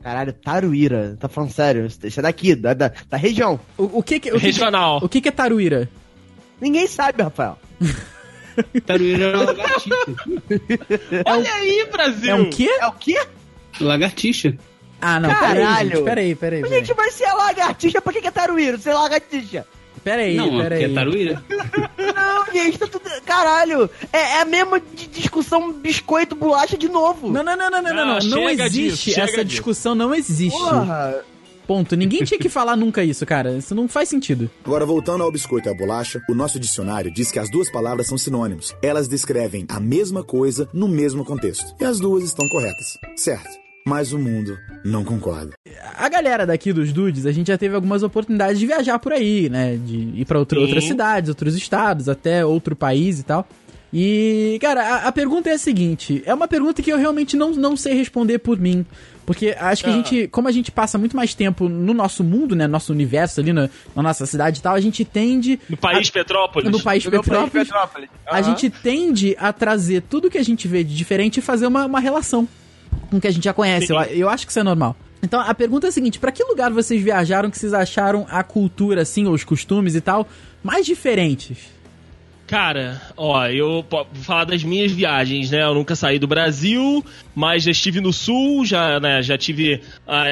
Caralho, Taruíra. Tá falando sério. Isso é daqui, da, da, da região. O, o que que, o que, que, Regional. o que que é Taruíra? Ninguém sabe, Rafael. Taruíra é uma lagartixa. Olha aí, Brasil. É um quê? É o quê? lagartixa. Ah, não, Caralho. peraí, gente, peraí, peraí. A peraí. gente vai ser lagartixa, por que que é Taruíra? Ser lagartixa. Pera aí, não, pera porque aí. é Taruíra. Não, gente, tá tudo. Caralho! É, é a mesma discussão biscoito bolacha de novo. Não, não, não, não, não, não, não. Não, Não existe. disso, Essa disso. discussão não existe. Porra! Ponto. Ninguém tinha que falar nunca isso, cara. Isso não faz sentido. Agora, voltando ao biscoito e à bolacha, o nosso dicionário diz que as duas palavras são sinônimos. Elas descrevem a mesma coisa no mesmo contexto. E as duas estão corretas. Certo. Mas o mundo não concorda. A galera daqui dos dudes, a gente já teve algumas oportunidades de viajar por aí, né? De ir pra outra, Sim. outras cidades, outros estados, até outro país e tal. E, cara, a, a pergunta é a seguinte: é uma pergunta que eu realmente não, não sei responder por mim. Porque acho que a Ah. gente, como a gente passa muito mais tempo no nosso mundo, né? Nosso universo ali, na, na nossa cidade e tal, a gente tende. No país Petrópolis. No país No meu país, Petrópolis. Petrópolis. A gente tende a trazer tudo que a gente vê de diferente e fazer uma, uma relação com o que a gente já conhece. Eu, eu acho que isso é normal. Então a pergunta é a seguinte: pra que lugar vocês viajaram que vocês acharam a cultura, assim, ou os costumes e tal, mais diferentes? Cara, ó, eu vou falar das minhas viagens, né? Eu nunca saí do Brasil, mas já estive no sul, já, né, já tive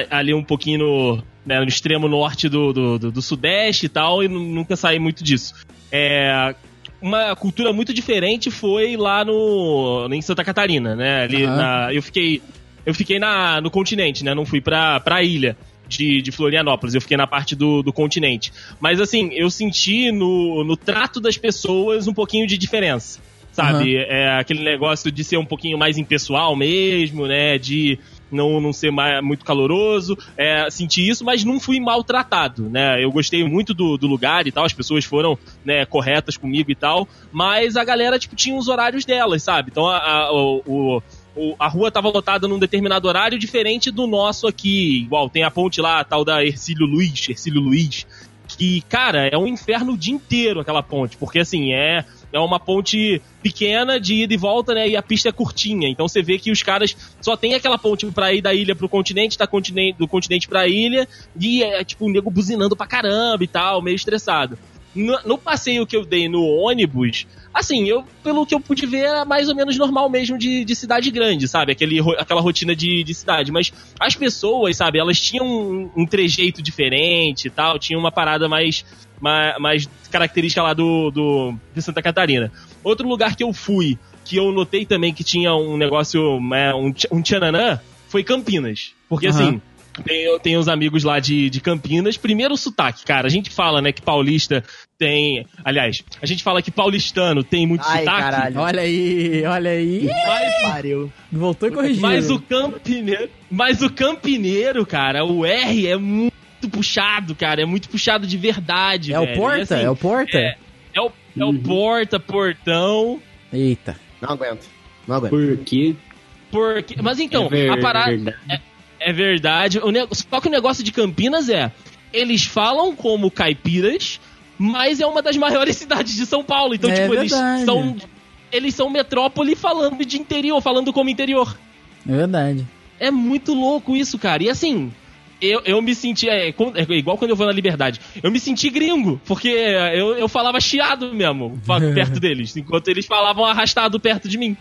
ali um pouquinho no, né, no extremo norte do, do, do- do sudeste e tal, e nu- nunca saí muito disso. É, uma cultura muito diferente foi lá no em Santa Catarina, né? Ali Aham. na, eu fiquei eu fiquei na, no continente, né? Não fui pra, pra ilha de, de Florianópolis, eu fiquei na parte do, do continente. Mas assim, eu senti no, no trato das pessoas um pouquinho de diferença. Sabe? É aquele negócio de ser um pouquinho mais impessoal mesmo, né? De não, não ser mais, muito caloroso. É, senti isso, mas não fui maltratado, né? Eu gostei muito do, do lugar e tal, as pessoas foram né, corretas comigo e tal, mas a galera, tipo, tinha os horários delas, sabe? Então a, a, o- o- a rua tava lotada num determinado horário diferente do nosso aqui. Igual, tem a ponte lá, a tal da Ercílio Luiz, Ercílio Luiz, que, cara, é um inferno o dia inteiro aquela ponte, porque assim, é, é uma ponte pequena de ida e volta, né? E a pista é curtinha. Então você vê que os caras só tem aquela ponte pra ir da ilha pro continente, da continente, do continente pra ilha, e é tipo o nego buzinando pra caramba e tal, meio estressado. No, no passeio que eu dei no ônibus, assim, eu, pelo que eu pude ver, era mais ou menos normal mesmo de, de cidade grande, sabe? Aquele, aquela rotina de, de cidade. Mas as pessoas, sabe, elas tinham um, um trejeito diferente e tal, tinha uma parada mais, mais, mais característica lá do, do, de Santa Catarina. Outro lugar que eu fui, que eu notei também que tinha um negócio, né, um, um tchananã, foi Campinas. Porque Aham. assim, tem, eu tenho uns amigos lá de, de Campinas. Primeiro o sotaque, cara. A gente fala, né, que paulista tem. Aliás, a gente fala que paulistano tem muito Ai, sotaque. caralho. Olha aí, olha aí. Mas, Pariu. Voltou e corrigiu. mas o campineiro. Mas o campineiro, cara, o R é muito puxado, cara. É muito puxado de verdade. É o velho. E, porta? assim, é o porta? É, é o, é o porta, portão. Eita. Não aguento. Não aguento. Por quê? Porque. Mas então, é ver- a parada. verdade. É verdade. O ne- Só que o negócio de Campinas é. Eles falam como caipiras, mas é uma das maiores cidades de São Paulo. Então, É tipo, eles verdade. são. Eles são metrópole falando de interior, falando como interior. É verdade. É muito louco isso, cara. E assim, eu, eu me senti. É, é igual quando eu vou na liberdade. Eu me senti gringo, porque eu, eu falava chiado mesmo, perto deles, enquanto eles falavam arrastado perto de mim.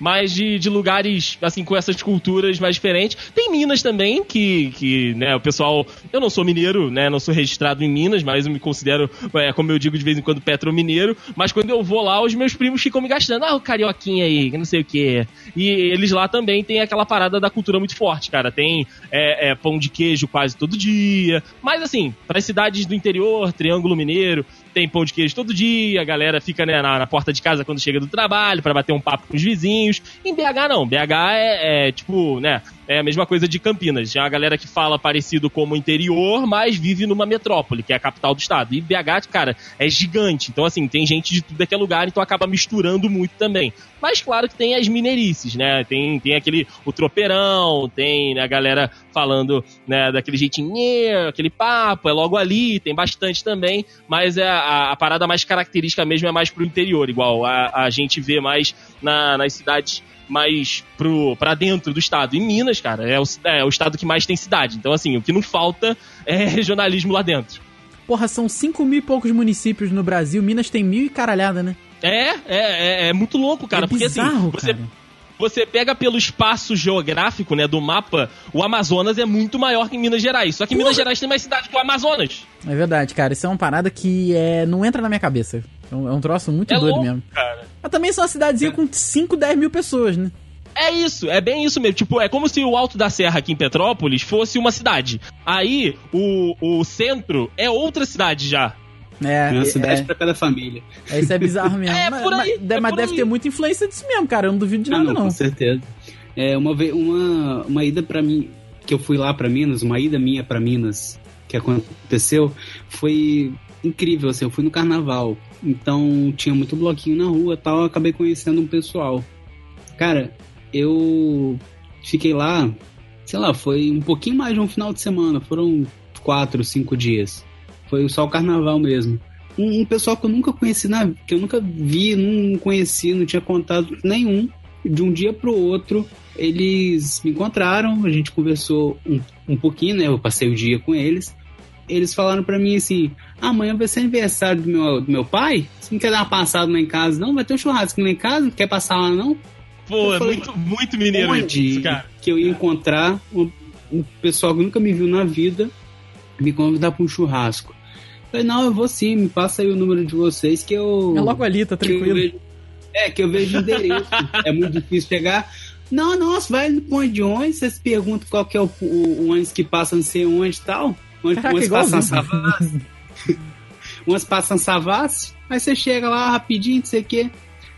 Mas de, de lugares, assim, com essas culturas mais diferentes. Tem Minas também, que, que, né, o pessoal. Eu não sou mineiro, né? Não sou registrado em Minas, mas eu me considero, é, como eu digo de vez em quando, petro-mineiro. Mas quando eu vou lá, os meus primos ficam me gastando. Ah, o carioquinha aí, que não sei o quê. E eles lá também têm aquela parada da cultura muito forte, cara. Tem é, é, pão de queijo quase todo dia. Mas assim, para as cidades do interior, Triângulo Mineiro, tem pão de queijo todo dia. A galera fica né, na, na porta de casa quando chega do trabalho para bater um papo com os vizinhos. Em BH não. BH é, é, tipo, né? É a mesma coisa de Campinas. Tem uma galera que fala parecido como interior, mas vive numa metrópole, que é a capital do estado. E BH, cara, é gigante. Então, assim, tem gente de tudo aquele lugar, então acaba misturando muito também. Mas claro que tem as mineirices, né? Tem, tem aquele o tropeirão, tem né, a galera falando né, daquele jeitinho, aquele papo, é logo ali, tem bastante também, mas é a, a parada mais característica mesmo é mais pro interior, igual a, a gente vê mais na- nas cidades mais pro, pra dentro do estado. Em Minas, cara, é o, é o estado que mais tem cidade. Então, assim, o que não falta é regionalismo lá dentro. Porra, são 5 mil e poucos municípios no Brasil. Minas tem mil e caralhada, né? É, é, é, é muito louco, cara. é porque bizarro, assim, você, cara. você pega pelo espaço geográfico, né, do mapa, o Amazonas é muito maior que Minas Gerais. Só que Minas Gerais tem mais cidade que o Amazonas. É verdade, cara. Isso é uma parada que é, não entra na minha cabeça. É um, é um troço muito É doido louco, mesmo. cara. Mas também são uma cidadezinha com 5, 10 mil pessoas, né? É isso, é bem isso mesmo. Tipo, é como se o Alto da Serra aqui em Petrópolis fosse uma cidade. Aí, o, o centro é outra cidade já. É, Uma é, cidade é, pra cada família. é, isso é bizarro mesmo. É, mas por aí, mas- é mas por deve aí. ter muita influência disso mesmo, cara. Eu não duvido de Ah, nada, não, não. com certeza. É, uma, vez, uma, uma ida pra mim, que eu fui lá pra Minas, uma ida minha pra Minas, que aconteceu, foi incrível, assim, eu fui no carnaval. Então tinha muito bloquinho na rua tal, eu acabei conhecendo um pessoal. Cara, eu fiquei lá, sei lá, foi um pouquinho mais de um final de semana, foram quatro, cinco dias. Foi só o carnaval mesmo. Um, um pessoal que eu nunca conheci, na, que eu nunca vi, não conheci, não tinha contato nenhum. De um dia pro outro, eles me encontraram, a gente conversou um, um pouquinho, né? Eu passei o dia com eles. Eles falaram pra mim assim: amanhã vai ser aniversário do meu, do meu pai. Você não quer dar uma passada lá em casa, não? Vai ter um churrasco lá em casa, não quer passar lá, não? Pô, Eu é falei, muito, muito mineiro Onde isso, cara. que eu ia encontrar um, um pessoal que nunca me viu na vida me convidar pra um churrasco. Falei, não, eu vou sim, me passa aí o número de vocês que eu. É logo ali, tá eu tranquilo. vejo- é, que eu vejo o endereço. é muito difícil pegar. Não, nossa, vai no ponto de ônibus, vocês perguntam qual que é o, o, o ônibus que passa não sei onde e tal. Onde Caraca, ônibus passa igualzinho. Savassi. umas passam Savassi, aí você chega lá rapidinho, não sei o quê.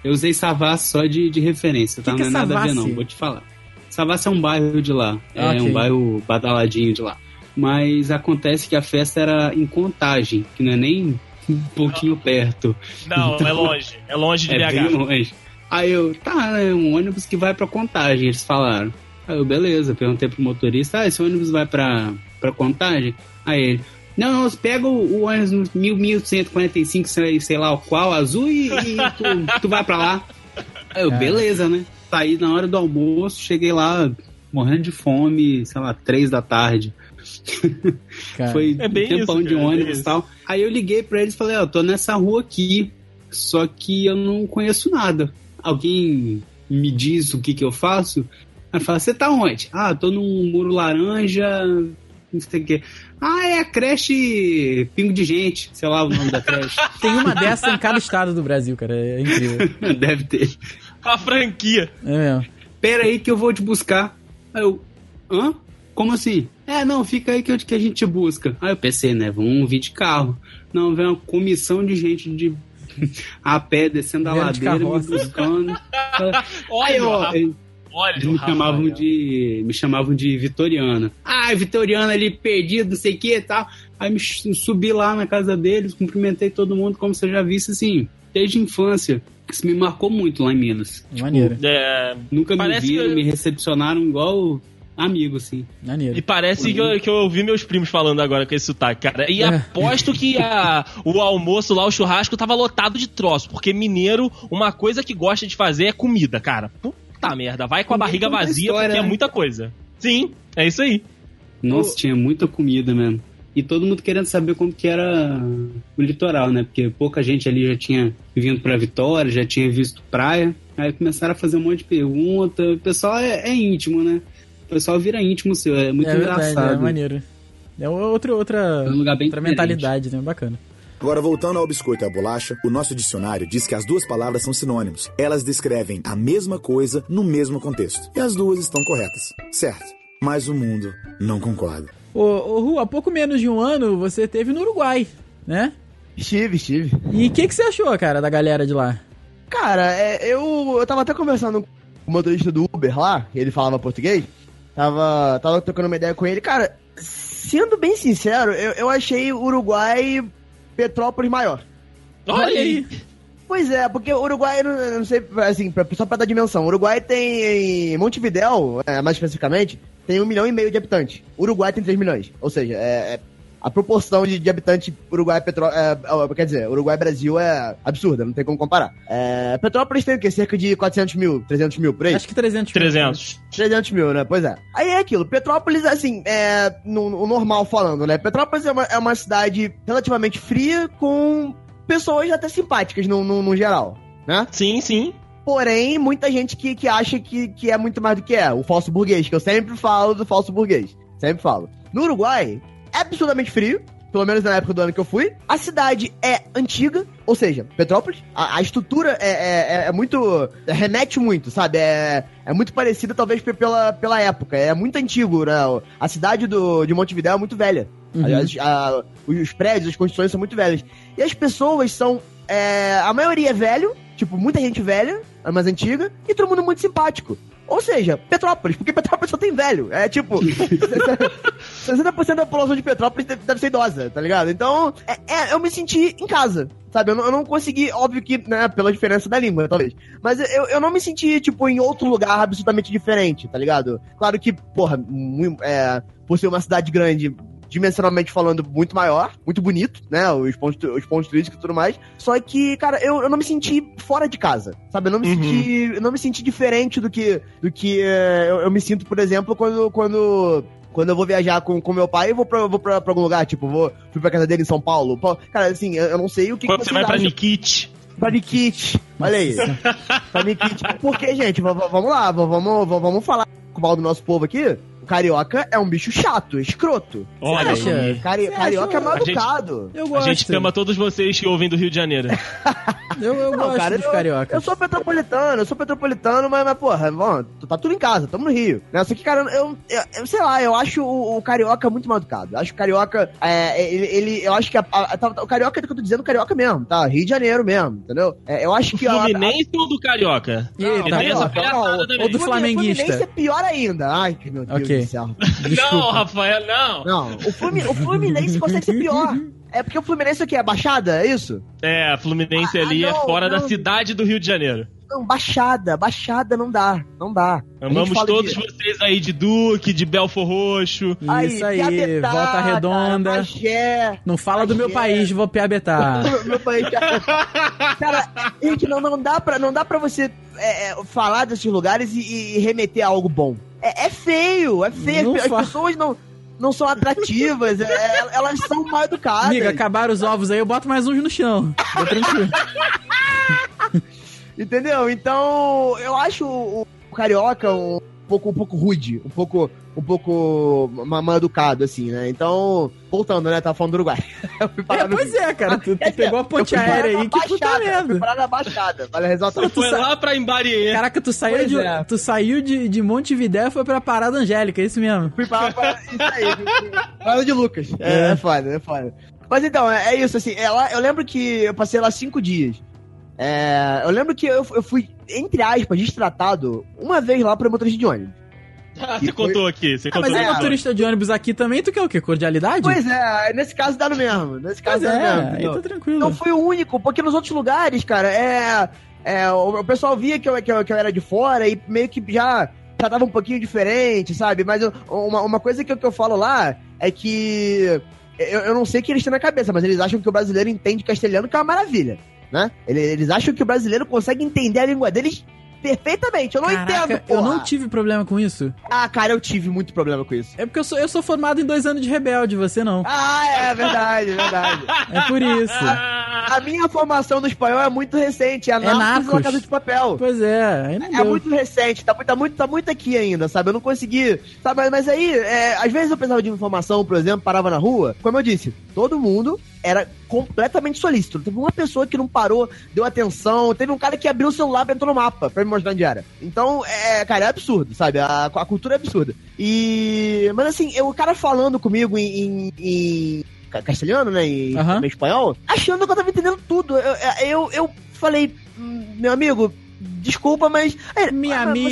Eu usei Savassi só de, de referência, tá? Que não é é nada a ver, não, vou te falar. Savassi é um bairro de lá, é Ok. um bairro badaladinho de lá. Mas acontece que a festa era em Contagem, que não é nem um pouquinho perto. Não, é longe. É longe de É bem BH. longe. Aí eu, tá, é um ônibus que vai pra Contagem, eles falaram. Aí eu, beleza, perguntei pro motorista, ah, esse ônibus vai pra, pra Contagem? Aí ele, não, não, você pega o, o ônibus no 1000, 1145, sei, sei lá o qual, azul, e, e tu, tu vai pra lá. Aí eu, Cara. beleza, né? Saí na hora do almoço, cheguei lá morrendo de fome, sei lá, três da tarde. Cara. Foi É bem um tempão isso, de cara, é ônibus e tal. Aí eu liguei pra eles e falei, ó, eu tô nessa rua aqui, só que eu não conheço nada. Alguém me diz o que que eu faço? Aí fala, você tá onde? Ah, tô num muro laranja, não sei o quê. Ah, é a creche Pingo de Gente, sei lá o nome da creche. Tem uma dessa em cada estado do Brasil, cara. É incrível. Deve ter. A franquia. É mesmo. Pera aí que eu vou te buscar. Aí eu, hã? Como assim? É, não, fica aí que, eu- que a gente te busca. Aí eu pensei, né, vamos vir de carro. Não, vem uma comissão de gente de a pé descendo a de ladeira, me buscando. Aí, Olha, ó, Rafa, eles olha, me Rafael. chamavam de. Me chamavam de Vitoriana. Ah, Vitoriana ali perdido, não sei o que e tal. Aí me subi lá na casa deles, cumprimentei todo mundo, como você já visse, assim, desde a infância. Isso me marcou muito lá em Minas. Maneiro. É, Nunca Parece me viram, que- me recepcionaram igual amigo, assim. Maneiro. E parece que eu, que eu ouvi meus primos falando agora com esse sotaque, cara. E É. aposto que a, o almoço lá, o churrasco, tava lotado de troço. Porque mineiro, uma coisa que gosta de fazer é comida, cara. Puta merda, vai com a barriga vazia história, porque é né? muita coisa. Sim, é isso aí. Nossa, tinha muita comida mesmo. E todo mundo querendo saber como que era o litoral, né? Porque pouca gente ali já tinha vindo pra Vitória, já tinha visto praia. Aí começaram a fazer um monte de pergunta. O pessoal é, é íntimo, né? O pessoal vira íntimo seu, é muito é verdade, é engraçado. maneiro. É outro, outra, É um lugar bem outra diferente. mentalidade, né? Bacana. Agora, voltando ao biscoito e à bolacha, o nosso dicionário diz que as duas palavras são sinônimos. Elas descrevem a mesma coisa no mesmo contexto. E as duas estão corretas. Certo. Mas o mundo não concorda. Ô, ô Ru, há pouco menos de um ano você teve no Uruguai, né? Estive, estive. E o que, que você achou, cara, da galera de lá? Cara, é, eu, eu tava até conversando com o motorista do Uber lá, ele falava português. Tava, tava trocando uma ideia com ele. Cara, sendo bem sincero, eu, eu achei o Uruguai Petrópolis maior. Olha aí. Pois é, porque o Uruguai, não, sei, assim, pra, só pra dar dimensão, o Uruguai tem, em Montevidéu, é, mais especificamente, tem um milhão e meio de habitantes. O Uruguai tem 3 milhões. Ou seja, é, é- a proporção de, de habitantes Uruguai Petró é, é, quer dizer, Uruguai Brasil é absurda, não tem como comparar. É, Petrópolis tem o quê? Cerca de 400 mil, 300 mil por aí? Acho que 300 300. 300 mil, né? Pois é. Aí é aquilo. Petrópolis, assim, é. No, no normal falando, né? Petrópolis é uma, é uma cidade relativamente fria com pessoas até simpáticas no, no, no geral, né? Sim, sim. Porém, muita gente que, que acha que, que é muito mais do que é. O falso burguês, que eu sempre falo do falso burguês. Sempre falo. No Uruguai, é absurdamente frio. Pelo menos na época do ano que eu fui. A cidade é antiga, ou seja, Petrópolis. A, a estrutura é, é, é muito. remete muito, sabe? É, é muito parecida, talvez, pe- pela, pela época. É muito antigo, né? A cidade do, de Montevidéu é muito velha. Uhum. Aliás, a- os prédios, as construções são muito velhas. E as pessoas são. é, a maioria é velho, tipo, muita gente velha, é mais antiga, e todo mundo muito simpático. Ou seja, Petrópolis, porque Petrópolis só tem velho. É tipo. 60% da população de Petrópolis deve, ser idosa, tá ligado? Então, é, é, eu me senti em casa, sabe? Eu não, eu não consegui, óbvio que, né, pela diferença da língua, talvez. Mas eu, eu não me senti, tipo, em outro lugar absolutamente diferente, tá ligado? Claro que, porra, é, por ser uma cidade grande, dimensionalmente falando, muito maior, muito bonito, né? Os pontos, os pontos turísticos e tudo mais. Só que, cara, eu, eu não me senti fora de casa, sabe? Eu não me Uhum. senti. Eu não me senti diferente do que, do que é, eu, eu me sinto, por exemplo, quando. quando quando eu vou viajar com, com meu pai, eu vou pra, vou pra, pra algum lugar, tipo, vou fui pra casa dele em São Paulo. Pô, Cara, assim, eu, eu não sei o que, Quando que você vocês vai pra acham. Nikit. Pra Nikit. Olha aí. pra Nikit. Porque, gente, vamos lá, vamos, vamos falar com o mal do nosso povo aqui. O carioca é um bicho chato, escroto. Olha. Cari- carioca acha? é mal A gente- educado. Eu a gosto. gente ama todos vocês que ouvem do Rio de Janeiro. Eu, eu Não, gosto cara, dos eu- cariocas. Eu sou petropolitano, eu sou petropolitano, mas, mas porra, vamos, tá tudo em casa, tamo no Rio. Né? Só que, cara, eu, eu, eu sei lá, eu acho o, o carioca muito mal educado. Eu acho que o carioca, é, ele, ele- eu acho que a- a- tá- o carioca é do que eu tô dizendo, carioca mesmo, tá? Rio de Janeiro mesmo, entendeu? É, eu acho que a- a- Fluminense ou do Carioca? Eita, Tem essa carioca, palhaçada não, também. ou do Fluminense- flamenguista. Fluminense é pior ainda. Ai, que meu Deus Ok. Do céu. Não, Desculpa. Rafael, não. Não, o, Flumi- o Fluminense consegue ser pior. É porque o Fluminense é o quê? É Baixada? É isso? É, Fluminense Ah, ali é não, fora da não. cidade do Rio de Janeiro. Não, Baixada. Baixada não dá. Não dá. Amamos todos de- vocês aí de Duque, de Belfor Roxo. Isso aí, Piabetá, volta redonda. Cara, Magé, Não fala do meu Magé. país, vou piabetar. meu país. Cara, gente, não, não, dá pra, não dá pra você é, é, falar desses lugares e, e remeter a algo bom. É, é feio, é feio. As fa- pessoas não, não são atrativas, é, elas são mal educadas. Amiga, acabaram os ovos aí, eu boto mais uns no chão. Tô tranquilo. Entendeu? Então, eu acho o, o carioca um pouco, um pouco rude, um pouco, um pouco ma- mal educado, assim, né? Então, voltando, né? Tava falando do Uruguai. Fui É, no- pois é, cara. Tu, tu pegou a ponte fui aérea aí, que puta Fui merda. parar na Baixada, vale ressaltar. Você foi sa- lá pra Embarie. Caraca, tu saiu, Pois de, é. tu saiu de, de Montevidéu e foi pra Parada Angélica, é isso mesmo. Fui pra... Isso aí, Parada de Lucas. É, É. é foda, é foda. Mas então, é, é isso, assim, é lá, eu lembro que eu passei lá cinco dias. É, eu lembro que eu, eu fui, entre aspas, destratado uma vez lá pro motorista de ônibus. Ah, você contou aqui, você Ah, contou mas é motorista de ônibus aqui também, tu quer o quê? Cordialidade? Pois é, nesse caso dá no mesmo. Nesse caso Pois dá no é, mesmo. aí entendeu? tá tranquilo. Não fui o único, porque nos outros lugares, cara, é. é o, o pessoal via que eu, que, eu, que eu era de fora e meio que já tratava um pouquinho diferente, sabe? Mas eu- uma, uma coisa que eu, que eu falo lá é que. Eu, eu não sei o que eles têm na cabeça, mas eles acham que o brasileiro entende castelhano, que é uma maravilha, né? Eles, acham que o brasileiro consegue entender a língua deles perfeitamente. Eu não Caraca, entendo, eu porra. não tive problema com isso. Ah, cara, eu tive muito problema com isso. É porque eu sou, eu sou formado em dois anos de rebelde, você não. Ah, é verdade, verdade. É por isso. A minha formação no espanhol é muito recente, é, Narcos, Narcos. La Casa de Papel. Pois é, É deu. muito recente, tá, muito- tá, muito, tá muito aqui ainda, sabe? Eu não consegui. Sabe? Mas, mas aí, é, às vezes eu precisava de informação, por exemplo, parava na rua. Como eu disse, todo mundo era completamente solícito. Teve uma pessoa que não parou, deu atenção. Teve um cara que abriu o celular pra entrar no mapa pra me mostrar onde era. Então, é, cara, é absurdo, sabe? A, a cultura é absurda. E. Mas assim, eu, o cara falando comigo em. em- em ca- castelhano, né? Em, Aham. em espanhol, achando que eu tava entendendo tudo. Eu, eu, eu falei, "Hum, meu amigo, desculpa, mas. Minha ah, amigo,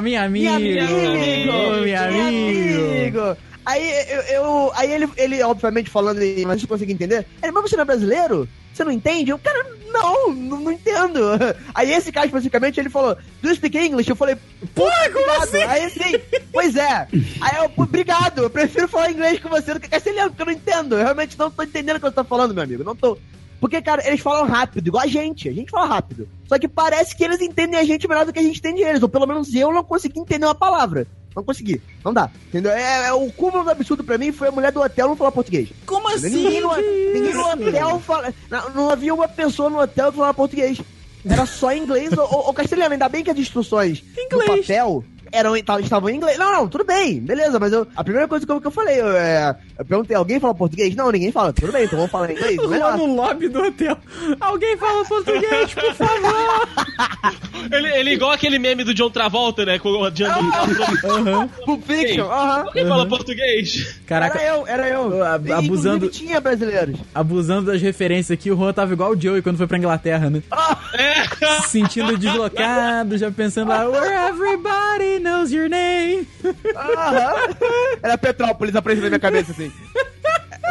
minha amigo, minha amigo, minha amigo. Aí eu, eu- aí ele, ele, obviamente, falando, mas você consegue entender? Ele, mas você não é brasileiro? Você não entende? Eu, cara, não, não, não entendo. Aí esse cara especificamente, ele falou, do you speak English? Eu falei, pô, obrigado. Aí sim, pois é. Aí eu, "Pô, obrigado, eu prefiro falar inglês com você do que castelhano, porque eu não entendo. Eu realmente não tô entendendo o que você tá falando, meu amigo. Não tô. Porque, cara, eles falam rápido, igual a gente. A gente fala rápido. Só que parece que eles entendem a gente melhor do que a gente entende eles. Ou pelo menos eu não consegui entender uma palavra. Não consegui. Não dá. Entendeu? É, é- o cúmulo do absurdo pra mim foi a mulher do hotel não falar português. Como assim? Ninguém no, ninguém no hotel fala. Não, não havia uma pessoa no hotel que falava português. era só inglês ou, ou castelhano. Ainda bem que as instruções Inglês. do papel eram, tavam- estavam em inglês. Não, não, tudo bem, beleza, mas eu, a primeira coisa que eu, que eu falei, eu, é, eu perguntei, alguém fala português? Não, ninguém fala. Tudo bem, então vamos falar inglês, Lá no lobby do hotel. Alguém fala português, por favor. Ele, ele é igual aquele meme do John Travolta, né? Com o Django. Aham. Pulp Fiction, aham. Quem fala português? Caraca, Era eu, era eu. Ab- abusando- tinha brasileiros. abusando das referências aqui, o Juan tava igual o Joey quando foi pra Inglaterra, né? É. Se sentindo deslocado, já pensando lá, where everybody knows your name. Aham. Era Petrópolis aparecendo na minha cabeça assim.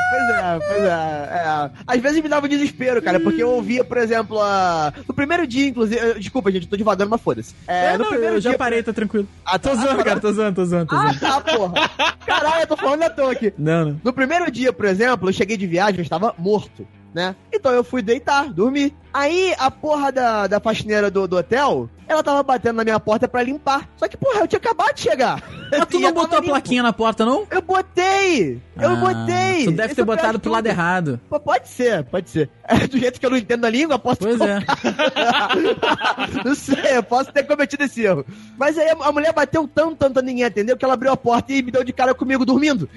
Pois é, pois é, é. Às vezes me dava um desespero, cara, porque eu ouvia, por exemplo, a... no primeiro dia, inclusive. eu- Desculpa, gente, eu tô devagando, mas foda-se. É, no não, primeiro eu já dia- parei, tá tranquilo. Ah, Tô tá. zoando, cara, tô zoando, tô zoando, tô Ah, zoando. tá, porra. Caralho, eu tô falando à toa aqui. Não, não. No primeiro dia, por exemplo, eu cheguei de viagem, eu estava morto, né? Então eu fui deitar, dormir. Aí a porra da, da faxineira do, do hotel, ela tava batendo na minha porta pra limpar. Só que, porra, eu tinha acabado de chegar. Mas tu não botou a limpo. plaquinha na porta, não? Eu botei! Eu Ah, botei! Tu deve Esse ter botado pro lado errado. Pô, Pode ser, pode ser. É, do jeito que eu não entendo a língua, posso Pois é. não sei, eu posso ter cometido esse erro. Mas aí a mulher bateu tanto, tanto, ninguém entendeu, que ela abriu a porta e me deu de cara comigo dormindo.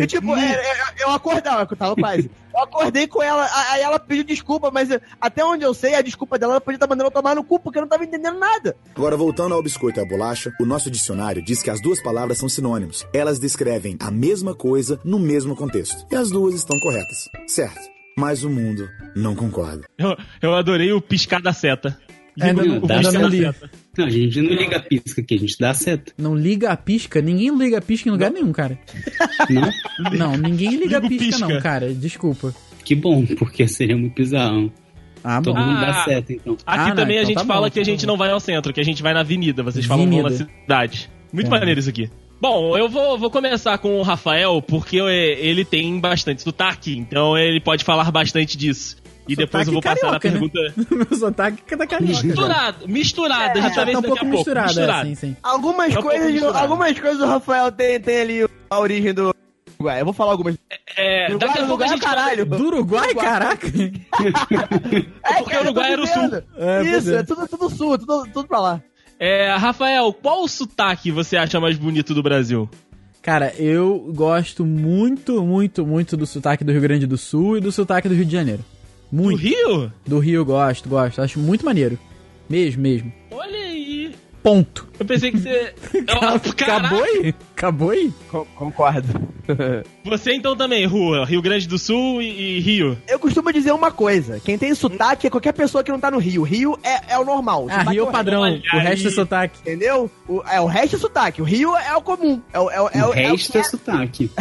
e tipo, é, é, eu acordava, eu tava quase. Eu acordei com ela, aí ela pediu desculpa, mas é, até onde eu sei, a desculpa dela ela podia estar mandando eu tomar no cu, porque eu não tava entendendo nada. Agora, voltando ao biscoito e à bolacha, o nosso dicionário diz que as duas palavras são sinônimos. Elas descrevem a mesma coisa no mesmo contexto. E as duas estão corretas. Certo. Mas o mundo não concorda. Eu, eu adorei o piscar da seta. Ainda não, O dá ainda piscar não da li. seta. Não, a gente não liga a pisca aqui, a gente dá seta. Não liga a pisca? Ninguém liga a pisca em lugar nenhum, cara. Não? Não, ninguém liga a o pisca, não, pisca. cara. Desculpa. Que bom, porque seria muito bizarro. Ah, bom. Todo mundo dá Ah. seta, então. Aqui Ah, não, também a então gente tá bom, fala que a tá gente bom. não vai ao centro, que a gente vai na avenida. Vocês falam vão na cidade. Muito É. maneiro isso aqui. Bom, eu vou, vou começar com o Rafael, porque é, ele tem bastante sotaque, então ele pode falar bastante disso. E depois eu vou Sotaque passar a né? pergunta. Meu sotaque é da carioca. Misturado, misturado, a gente vai ver Tá isso um pouco a pouco. misturado, misturado. é, sim, sim. Algumas Tá um pouco coisas, misturado. algumas coisas o Rafael tem, tem ali a origem do. Ué, eu vou falar algumas. É, Uruguai, daqui a pouco a Uruguai, gente caralho. Do Uruguai, caraca? É, porque o Uruguai era o sul. É, Isso, é. é tudo, tudo sul, tudo, tudo pra lá. É, Rafael, qual sotaque você acha mais bonito do Brasil? Cara, eu gosto muito, muito, muito do sotaque do Rio Grande do Sul e do sotaque do Rio de Janeiro. Do Muito. Rio? Do Rio gosto, gosto. Acho muito maneiro. Mesmo, mesmo. Olha. Ponto. Eu pensei que você. Caraca, Acabou aí? Acabou aí? concordo. Você então também, Rua, Rio Grande do Sul e, e Rio. Eu costumo dizer uma coisa: quem tem sotaque é qualquer pessoa que não tá no Rio. Rio é, é o normal. Ah, Rio é o padrão. O resto é sotaque. Entendeu? O, é, o resto é sotaque. O Rio é o comum. É, o- é, o- é, o é resto é sotaque.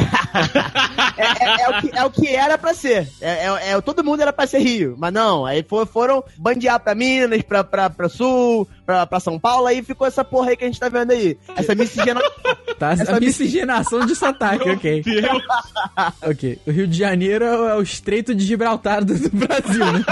é, é- é o que, é o que era pra ser. É, é- é- todo mundo era pra ser Rio. Mas não, aí for- foram bandear pra Minas, pra, pra, pra Sul, pra, pra São Paulo, aí ficou essa porra aí que a gente tá vendo aí. Essa miscigenação. Tá? Essa A miscigenação de sotaque, ok. Deus. Ok. O Rio de Janeiro é o, é o estreito de Gibraltar do, do Brasil, né?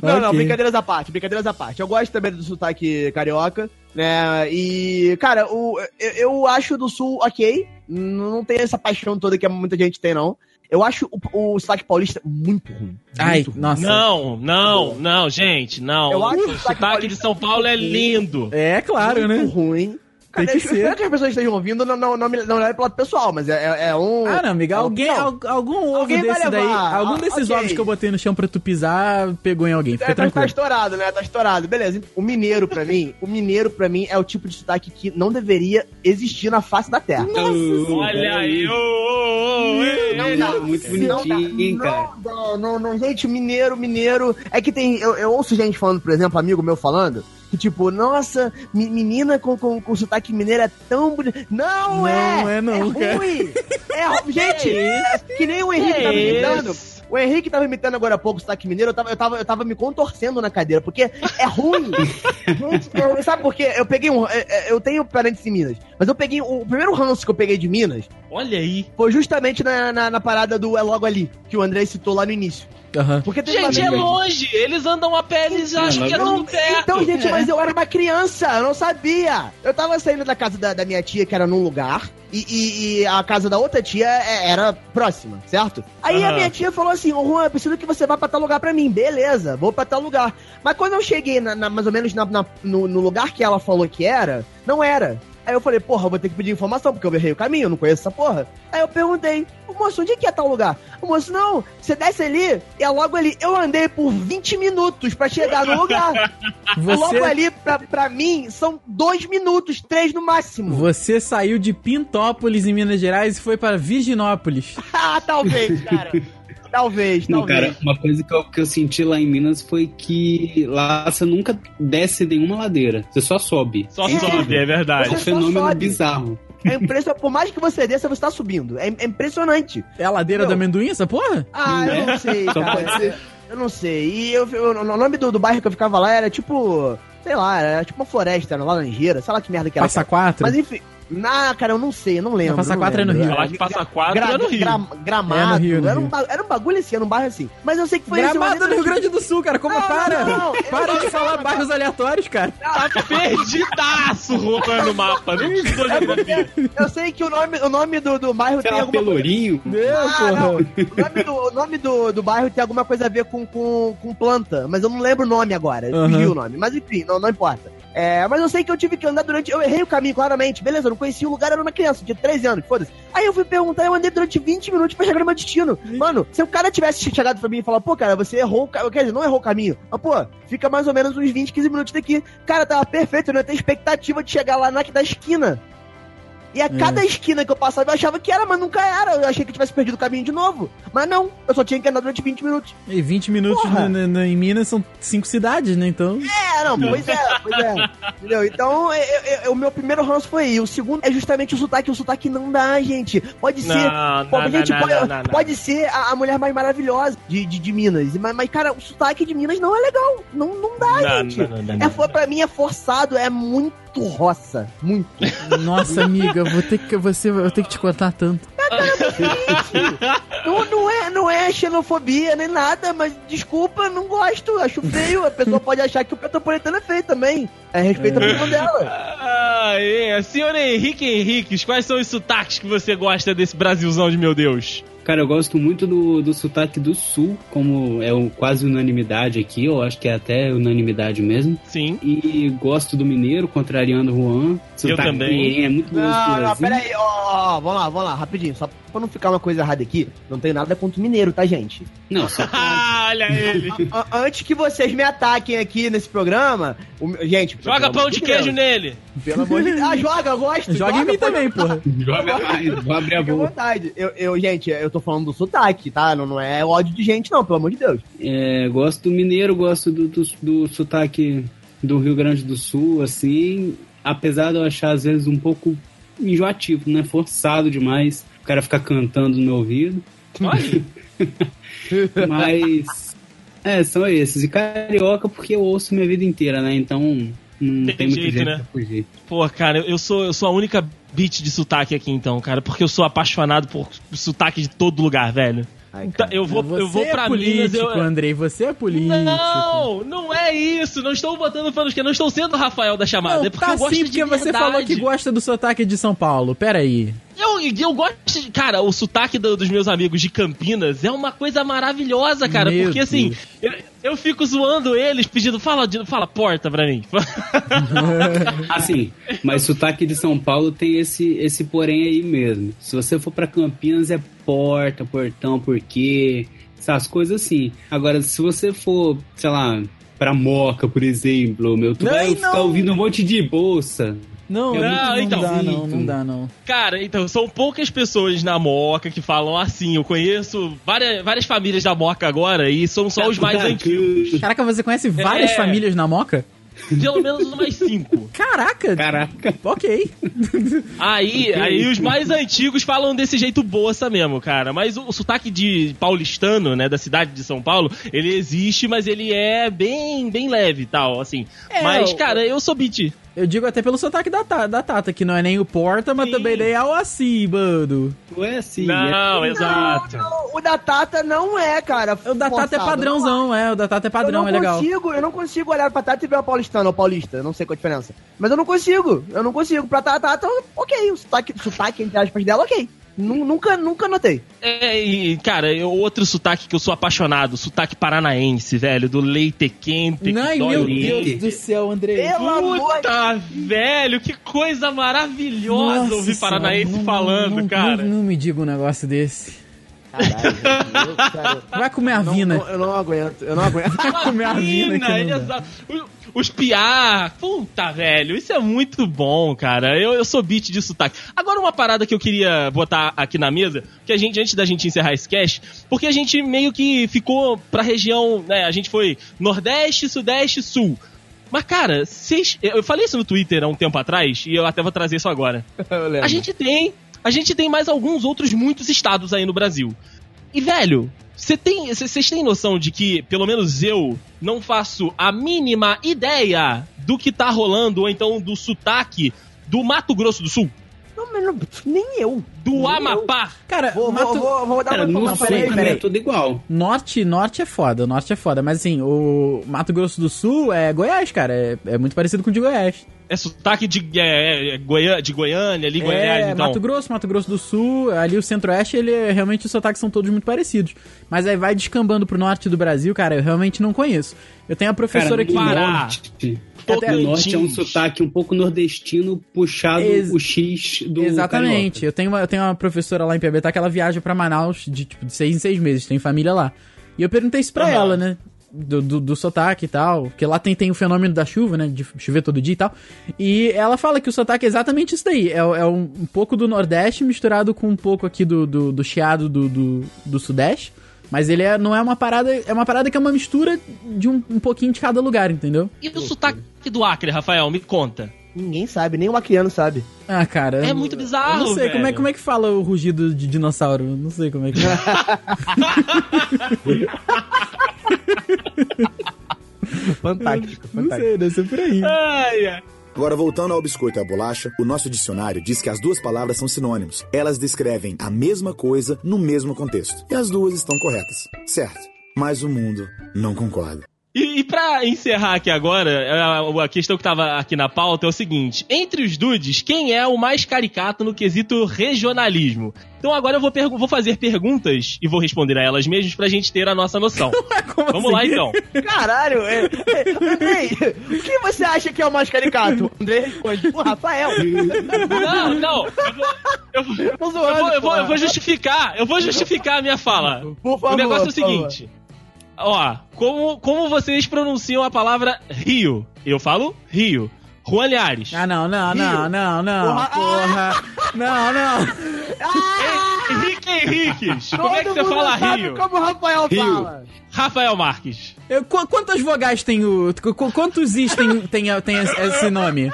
Não, não, Ok. brincadeiras à parte, brincadeiras à parte. Eu gosto também do sotaque carioca, né? E, cara, o, eu, eu acho do sul ok. Não tem essa paixão toda que muita gente tem, não. Eu acho o, o sotaque paulista muito ruim. Ai, Muito ruim. nossa. Não, não, não, gente, não. Eu acho o sotaque sotaque de São Paulo é lindo. É claro, muito né? ruim. Tem que eu ser. espero que as pessoas estejam ouvindo, não, não, não, não leve pro lado pessoal, mas é, é- é um. Ah, não, amiga. é Alguém, al- algum ovo Alguém vai desse daí, algum Ah, desses ok. ovos que eu botei no chão pra tu pisar, pegou em alguém. Fica É, tá, tá tranquilo. estourado, né? Tá estourado. Beleza. O mineiro, pra mim, o mineiro, pra mim, é o tipo de sotaque que não deveria existir na face da terra. Olha aí, ô, ô, ô. É muito bonitinho, cara. não, não, não, gente, mineiro, mineiro. É que tem. Eu, eu ouço gente falando, por exemplo, amigo meu falando, que tipo, nossa, me- menina com, com, com sotaque mineiro é tão bonita. Não, Não é! é não, cara. ruim! É ruim. Gente, é que nem o Henrique Que tava imitando. O Henrique tava imitando agora há pouco o sotaque mineiro, eu tava, eu, tava, eu tava me contorcendo na cadeira, porque é ruim. Gente, eu- sabe por quê? Eu peguei um. eu- Eu tenho parentes em Minas, mas eu peguei. O primeiro ranço que eu peguei de Minas Olha aí. foi justamente na, na, na parada do É Logo Ali, que o André citou lá no início. Aham. Porque Gente, é longe. Eles andam a pé, eles acham que é Não, tudo perto. então, gente, mas eu era uma criança, eu não sabia. Eu tava saindo da casa da, da minha tia, que era num lugar, e, e- e a casa da outra tia é- era próxima, certo? Aí a Aham. minha tia falou assim: Ô Juan, eu preciso que você vá pra tal lugar pra mim. Beleza, vou pra tal lugar. Mas quando eu cheguei na- na- mais ou menos na- na- no, no lugar que ela falou que era, não era. Aí eu falei, porra, vou ter que pedir informação, porque eu errei o caminho, eu não conheço essa porra. Aí eu perguntei, "Ô, moço, onde é que é tal lugar? O moço, não, você desce ali, e é logo ali. Eu andei por 20 minutos pra chegar no lugar. Logo Você, ali, pra, pra mim, são dois minutos, três no máximo. você saiu de Pintópolis, em Minas Gerais, e foi para Virginópolis. ah, talvez, cara. Talvez, Não, talvez. cara, uma coisa que eu, que eu senti lá em Minas foi que lá você nunca desce nenhuma ladeira, você só sobe. Só É. sobe, é É verdade. um Você só fenômeno sobe. bizarro. É impressionante. Por mais que você desça, você tá subindo. É, é impressionante. É a ladeira Não. do amendoim, essa porra? Ah, eu não sei, Só cara. pode ser. Eu não sei. E eu, eu- o nome do, do bairro que eu ficava lá era tipo. Sei lá, era tipo uma floresta, era uma laranjeira, sei lá que merda que era. Passa quatro? Mas enfim. Na, cara, eu não sei, eu não lembro. Passa Quatro é no. Rio. Eu acho que passa quatro Gra- é no Rio. gra- gramado. É no Rio, no era, um, ba- era um bagulho assim, era um bairro assim. Mas eu sei que foi esse Gramado rolê no Rio Grande do Sul, cara. Como Não, para? não, não. Para de falar bairros aleatórios, cara. Tá perdidaço rolando no mapa. Não estudou É geografia. porque eu sei que o nome, o nome do, do bairro Sei tem lá, alguma coisa. Pelourinho. Meu, Ah, não. O nome, do, o nome do, do bairro tem alguma coisa a ver com, com, com planta, mas eu não lembro o nome agora. Aham. Fugiu o nome. Mas enfim, não, não importa. É, mas eu sei que eu tive que andar durante. Eu errei o caminho, claramente. Beleza, eu não conhecia o lugar, era uma criança, tinha 13 anos, foda-se. Aí eu fui perguntar, eu andei durante 20 minutos pra chegar no meu destino. Mano, se o cara tivesse chegado pra mim e falar, pô, cara, você errou o caminho. Quer dizer, não errou o caminho. Mas, pô, fica mais ou menos uns 20, 15 minutos daqui. Cara, tava perfeito, eu não ia ter expectativa de chegar lá na da esquina. E a É. cada esquina que eu passava, eu achava que era, mas nunca era. Eu achei que eu tivesse perdido o caminho de novo. Mas não, eu só tinha que andar durante 20 minutos. E 20 minutos Porra. no- no- no- em Minas são cinco cidades, né? Então. É, não, pois é, pois é. Entendeu? Então, eu- eu- eu- o meu primeiro ranço foi aí. O segundo é justamente o sotaque. O sotaque não dá, gente. Pode ser. Não, Pô, não, gente, não, pode, não, não, não. pode ser a, a mulher mais maravilhosa de, de, de Minas. Mas, mas, cara, o sotaque de Minas não é legal. Não, não dá, Não, gente. não, não, não, É, pra mim é forçado, é muito roça. Muito. Nossa, amiga, vou ter que, você, eu tenho que te contar tanto. Não, não, é, não é xenofobia nem nada, mas desculpa, não gosto, acho feio. A pessoa pode achar que o Petropolitano é feio também. É, respeita a opinião dela. Ah, é. Senhor Henrique Henriques, quais são os sotaques que você gosta desse Brasilzão de meu Deus? Cara, eu gosto muito do, do sotaque do sul, como é um, quase unanimidade aqui, eu acho que é até unanimidade mesmo. Sim. E gosto do mineiro, contrariando o Juan. Sotaque também. É muito Não, não, gostoso. pera aí, ó, ó, ó, vamos lá, vamos lá, rapidinho. Só pra não ficar uma coisa errada aqui, não tem nada contra o mineiro, tá, gente? Não, só Ah, olha ele. A- antes que vocês me ataquem aqui nesse programa, o gente. Joga pão de queijo nele. Pelo amor de Deus. Ah, joga, eu gosto. Joga em mim pode- também, porra. joga mais, vou abrir a boca. vontade. Eu, eu, gente, eu tô falando do sotaque, tá? Não, não é ódio de gente, não, pelo amor de Deus. É, gosto do mineiro, gosto do, do, do sotaque do Rio Grande do Sul, assim, apesar de eu achar às vezes um pouco enjoativo, né? Forçado demais. O cara ficar cantando no meu ouvido. Olha. Mas. É, são esses. E carioca porque eu ouço minha vida inteira, né? Então não Tem tem, muito jeito, jeito né? pra fugir. Pô, cara, eu sou, eu sou a única beat de sotaque aqui então, cara, porque eu sou apaixonado por sotaque de todo lugar, velho. Ai, Então, cara. eu vou, você eu vou é pra Minas. político, Eu... Andrei. Você é político. Não, não é isso. Não estou botando panos que não estou sendo o Rafael da chamada. Não, é porque tá eu gosto sim, de porque você verdade. falou que gosta do sotaque de São Paulo. Pera aí. Eu, eu gosto de. Cara, o sotaque do- dos meus amigos de Campinas é uma coisa maravilhosa, cara. Meu porque assim, Deus. eu, eu fico zoando eles, pedindo, fala, de- fala porta pra mim. Assim, mas sotaque de São Paulo tem esse, esse porém aí mesmo. Se você for pra Campinas, é porta, portão, porquê, essas coisas assim. Agora, se você for, sei lá, pra Moca, por exemplo, meu, tu Não, vai e ficar não. ouvindo um monte de bolsa. Não, É não, muito não então. dá não, não dá não. Cara, então, são poucas pessoas na Moca que falam assim. Eu conheço várias, várias famílias da Moca agora e são só os mais antigos. Caraca, você conhece várias É. famílias na Moca? Pelo menos umas cinco. Caraca! Caraca. Ok. Aí, aí os mais antigos falam desse jeito boça mesmo, cara. Mas o, o sotaque de paulistano, né, da cidade de São Paulo, ele existe, mas ele é bem, bem leve e tal, assim. É, mas, cara, eu sou beat. Eu digo até pelo sotaque da, Ta- da Tata, que não é nem o Porta, mas Sim. também nem é o assim, mano. Não é assim. Não, é... exato. Não, o da Tata não é, cara. O da Tata é padrãozão, é. O da Tata é padrão, eu é não legal. consigo, eu não consigo olhar pra Tata e ver uma paulistana ou paulista, eu não sei qual a diferença. Mas eu não consigo, eu não consigo. Pra Tata, Tata, ok, o sotaque, sotaque entre aspas dela, ok. Nu- Nunca, nunca notei. É, e, cara, eu- outro sotaque que eu sou apaixonado, sotaque paranaense, velho, do leite quente. Ai, meu Deus do céu, André. Pelo amor Puta, velho, que coisa maravilhosa Nossa ouvir senhora, paranaense não- falando, não- cara. Não, não me diga um negócio desse. Caralho, gente, eu, cara, Vai comer a não- vina. não- eu não aguento, eu não aguento. Vai comer a vina exa- o- Os piar, puta, velho, isso é muito bom, cara. Eu, eu sou beat de sotaque. Agora, uma parada que eu queria botar aqui na mesa, que a gente, antes da gente encerrar esse cast, porque a gente meio que ficou pra região, né? A gente foi Nordeste, Sudeste, Sul. Mas, cara, vocês. Eu falei isso no Twitter há um tempo atrás, e eu até vou trazer isso agora. A gente tem. A gente tem mais alguns outros muitos estados aí no Brasil. E, velho, você tem. Vocês têm noção de que, pelo menos eu, não faço a mínima ideia do que tá rolando, ou então do sotaque do Mato Grosso do Sul? Não, mas não- nem eu. Do Nem Amapá? Cara, Vou, Mato... vou, vou, vou dar Cara, uma informação. Peraí, é tudo igual. Norte, norte é foda, norte é foda. Mas assim, o Mato Grosso do Sul é Goiás, cara. É, é muito parecido com o de Goiás. É sotaque de, é, é, Goiânia, de Goiânia, ali, Goiás, é, então. Mato Grosso, Mato Grosso do Sul, ali o Centro-Oeste, ele é- realmente os sotaques são todos muito parecidos. Mas aí vai descambando pro norte do Brasil, cara, eu realmente não conheço. Eu tenho a professora Cara, aqui. Pará. norte, Até- no norte é um sotaque um pouco nordestino puxado Ex- o X do Exatamente. carioca. Eu tenho, uma, eu tenho uma professora lá em Piabetá que ela viaja pra Manaus de, tipo, de seis em seis meses, tem família lá. E eu perguntei isso pra Aham. ela, né? Do, do, do sotaque e tal. Porque lá tem, tem o fenômeno da chuva, né? De chover todo dia e tal. E ela fala que o sotaque é exatamente isso daí. É, é um, um pouco do Nordeste misturado com um pouco aqui do, do, do chiado do, do, do Sudeste. Mas ele é, não é uma parada. É uma parada que é uma mistura de um, um pouquinho de cada lugar, entendeu? E o sotaque do Acre, Rafael? Me conta. Ninguém sabe, nem o Maquiano sabe. Ah, cara. É muito eu bizarro, Não sei como é, velho. como é que fala o rugido de dinossauro. Não sei como é que é. Fantástico, Não fantástico. sei, deve ser por aí. Ai, ai. Agora, voltando ao biscoito e à bolacha, o nosso dicionário diz que as duas palavras são sinônimos. Elas descrevem a mesma coisa no mesmo contexto. E as duas estão corretas. Certo. Mas o mundo não concorda. E, e pra encerrar aqui agora, a, a questão que tava aqui na pauta é o seguinte: entre os dudes, quem é o mais caricato no quesito regionalismo? Então agora eu vou, vou fazer perguntas e vou responder a elas mesmas pra gente ter a nossa noção. Como Vamos lá assim? então. Caralho, é, é, Andrei, o que você acha que é o mais caricato? Andrei responde, o Rafael. Não, não. Eu vou, eu, eu vou, eu vou- eu vou justificar. Eu vou justificar a minha fala. Por favor, o negócio é o seguinte. Ó, como, como vocês pronunciam a palavra Rio? Eu falo Rio. Juan Liares. Ah, não, não, não, não, não. Porra. Porra. Não, não. Henrique Henriques. Como é que você fala sabe Rio? como o Rafael Rio. fala. Rafael Marques. Eu, qu- quantas vogais tem o. qu- Quantos is tem, tem, tem esse- nome?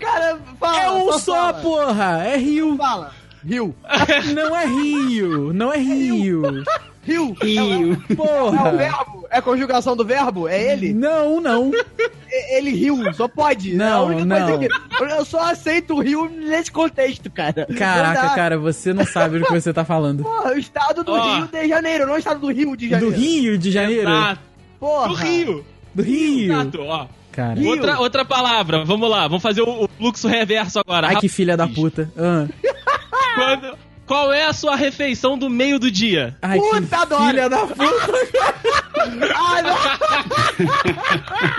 Cara, fala. É um só, fala. porra. É Rio. Fala. Rio. Não é Rio. Não é Rio. Rio. Rio. É o Porra. verbo? É a conjugação do verbo? É ele? Não, não. É- Ele riu, só pode. Não, é a única não. que. Eu só aceito o Rio nesse contexto, cara. Não Caraca, cara, você não sabe do que você tá falando. Porra, o estado do Ó. Rio de Janeiro, não o estado do Rio de Do Janeiro. Rio de Janeiro? Exato. Porra. Do Rio. Do Rio. Exato, ó. Cara. Rio. Outra, outra palavra, vamos lá, vamos fazer o, o fluxo reverso agora. Ai, que filha da puta. Ah. Quando- qual é a sua refeição do meio do dia? Ai, Puta, adoro. filha da puta. Ah, não.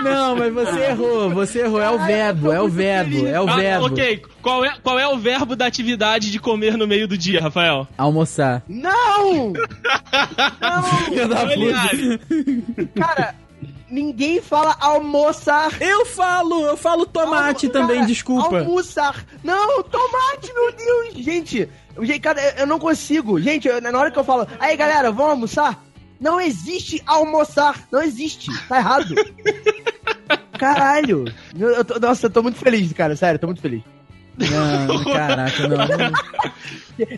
Não, mas você errou, você errou. É o verbo, é o verbo, é o Ah, verbo. ok, qual é, qual é o verbo da atividade de comer no meio do dia, Rafael? Almoçar. Não! Filha da puta. Cara, ninguém fala almoçar. Eu falo, eu falo tomate Almo- também, cara, desculpa. Almoçar. Não, tomate, meu Deus. Gente, cara, eu- não consigo. Gente, eu- na hora que eu falo, aí galera, vamos almoçar? Não existe almoçar. Não existe. Tá errado. Caralho. Eu- eu tô- nossa, eu tô muito feliz, cara. Sério, tô muito feliz. Não, caraca, não.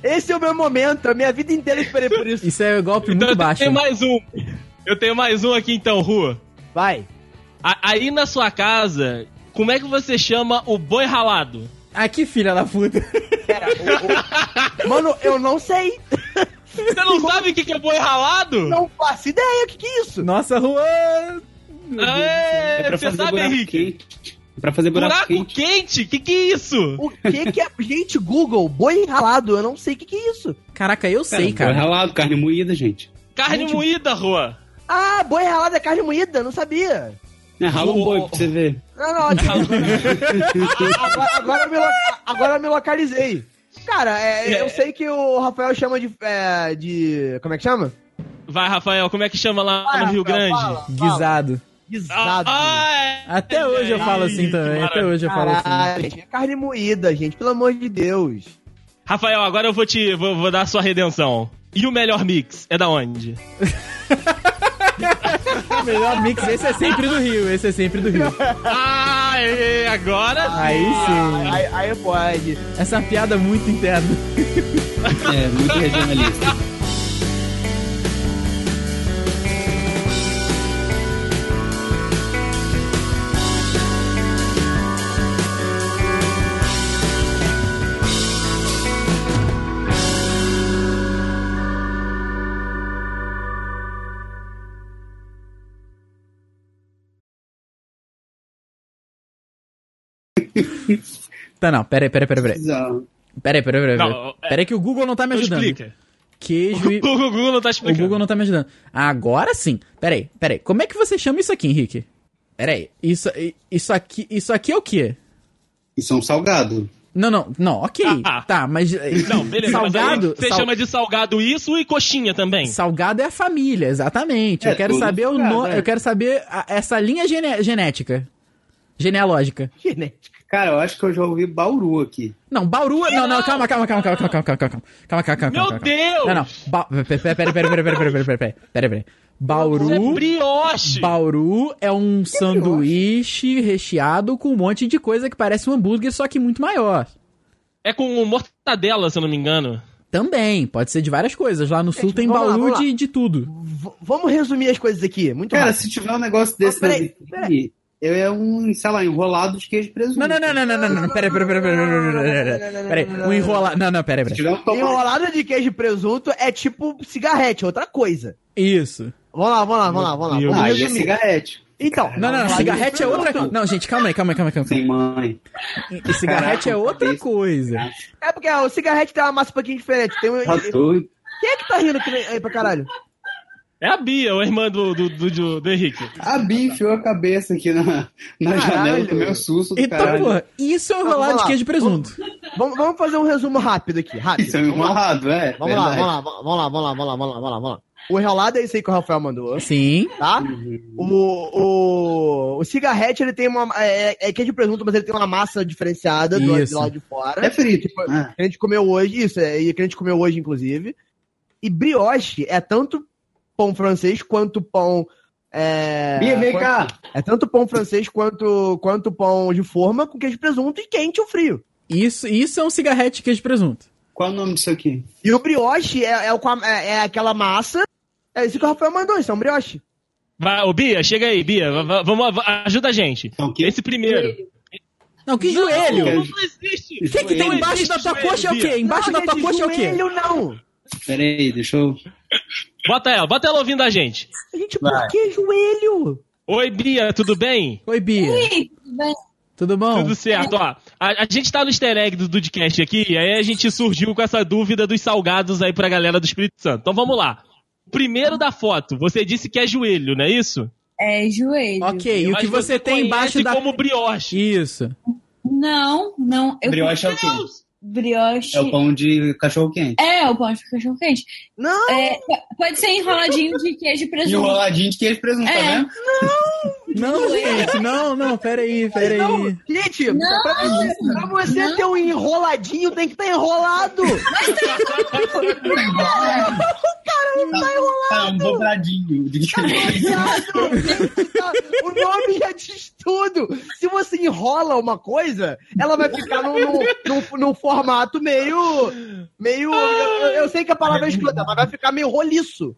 Esse é o meu momento. A minha vida inteira eu esperei por isso. Isso é golpe então muito eu baixo. tenho mais um. Eu tenho mais um aqui então, Rua. Vai. A- Aí na sua casa, como é que você chama o boi ralado? Aqui, filha da puta. Pera, o- o- Mano, eu não sei. Você não sabe o que que é boi ralado? Não faço ideia. O que, que é isso? Nossa, Juan. É, É você fazer sabe, buraco Henrique? quente. É pra fazer buraco, Buraco quente. quente? Que que é isso? O que, que é. Gente, Google, boi ralado. Eu não sei o que, que é isso. Caraca, eu sei, Boi cara. ralado, carne moída, gente. Carne Gente- moída, Juan. Ah, boi ralado é carne moída. Não sabia. É, rala um boi pra você ver. Não, não, agora, agora, eu me, lo- agora eu me localizei. Cara, é, eu sei que o Rafael chama de, é, de. Como é que chama? Vai, Rafael, como é que chama lá Vai, no Rio Rafael, Grande? fala, fala. Guisado. Guisado. Ah, é. Até hoje eu falo assim também. Até hoje eu falo assim. Gente, é carne moída, gente, pelo amor de Deus. Rafael, agora eu vou te vou, vou dar a sua redenção. E o melhor mix é da onde? Melhor mix, esse é sempre do Rio. Esse é sempre do Rio. Ah, agora? Aí sim. Aí, aí pode. Essa é piada muito interna. É, muito regionalista. Tá, não. Pera aí, pera aí, pera aí. Bizarro. Pera aí, pera aí, pera aí. Não, é- Pera aí que o Google não tá me Então ajudando. explica. Queijo e... O Google não tá O explicando. Google não tá me ajudando. Agora sim. Pera aí, pera aí. Como é que você chama isso aqui, Henrique? Pera aí. Isso, isso aqui, isso aqui é o quê? Isso é um salgado. Não, não, não, ok. Ah. Tá, mas. Não, beleza. mas Salgado. Você sal- chama de salgado isso e coxinha também. Salgado é a família, exatamente. É, eu quero saber o no... é. Eu quero saber a- essa linha gene- genética. Genealógica. Genética. Cara, eu acho que eu já ouvi Bauru aqui. Não, Bauru. Não, não, calma, calma, calma, calma, calma, calma, calma, calma, calma, calma, calma, Meu calma. Deus! Não, não. Ba... Pera, pera, pera, pera, pera, pera, pera, pera, pera, pera. Bauru. Isso é brioche. Bauru é um sanduíche recheado com um monte de coisa que parece um hambúrguer, só que muito maior. É com mortadela, se eu não me engano. Também, pode ser de várias coisas. Lá no sul tem Bauru de, de tudo. V- vamos resumir as coisas aqui, muito Cara, rápido. se tiver um negócio desse na peraí, vitrine, eu é um, sei lá, enrolado de queijo e presunto. Não, não, não, não, não, não, não. Pera, pera, pera, pera, pera, pera, pera. Pera aí, um enrolar. Não, não, pera, Se pera. tiver um tomate, Enrolada de queijo e presunto é tipo cigarrete, outra coisa. Isso. Vamos lá, vamos lá, vamos lá, vamos lá. Deus. Vamos aí é cigarrete. Então. Não, não, não, cigarrete é lá. outra. Não, gente, calma aí, calma aí, calma aí, calma aí. Sem mãe. E cigarrete é outra coisa. É porque ó, o cigarrete tem uma massa um pouquinho diferente. Tem um... Tá. Quem é que tá rindo aqui aí pra caralho? É a Bia, a irmã do, do, do, do- do Henrique. A Bi enfiou a cabeça aqui na, na janela, tomei um susto do Então, caralho. pô, isso é um enrolado vamos de queijo e presunto. Vamos, vamos fazer um resumo rápido aqui, rápido. Isso é um Vamos lá. enrolado, é. Vamos lá, vamos lá, vamos lá, vamos lá, vamos lá, vamos lá, vamos lá, vamos lá. O enrolado é isso aí que o Rafael mandou, Sim. tá? O, o, o cigarrete, ele tem uma... É, é queijo e presunto, mas ele tem uma massa diferenciada do, do lado de fora. É frito. Tipo, Ah, que a gente comeu hoje, isso, é, e que a gente comeu hoje, inclusive. E brioche é tanto pão francês quanto pão. É, Bia, vem quanto- cá. É tanto pão francês quanto, quanto pão de forma com queijo e presunto e quente ou frio. Isso, isso é um cigarrete de queijo e presunto. Qual é o nome disso aqui? E o brioche é, é, o é- é aquela massa. É isso que o Rafael mandou, isso é um brioche. Vai, ô Bia, chega aí, Bia. va- va- Vamos, va- ajuda a gente. Então, o quê? Esse primeiro. Não, que joelho! Não, O não existe. que que tem embaixo da tua joelho, coxa é o quê? Embaixo não, da tua gente, coxa é o quê? joelho não. Pera aí, deixa eu... Bota ela, bota ela ouvindo a gente. Gente, Vai. por que joelho? Oi, Bia, tudo bem? Oi, Bia. Tudo bom? Tudo certo, ó. A, a gente tá no easter egg do Dudcast aqui, e aí a gente surgiu com essa dúvida dos salgados aí pra galera do Espírito Santo. Então vamos lá. Primeiro da foto, você disse que é joelho, não é isso? É joelho. Ok, e o que você tem conhece embaixo da. como brioche. Isso. Não, não. Eu Brioche é o quê? Brioche. É o pão de cachorro-quente. É, o pão de cachorro quente. Não, É, pode ser enroladinho de queijo e presunto. Enroladinho de queijo e presunto, É. tá vendo? Não, gente, não, não, pera aí, pera aí. não. Gente, Não, pra você, pra você não. ter um enroladinho, tem que estar enrolado. Tá, um dobradinho. de queijo. o nome já diz tudo. Se você enrola uma coisa, ela vai ficar num, num, num- num formato meio. meio. Eu, eu sei que a palavra é escrota, mas vai ficar meio roliço.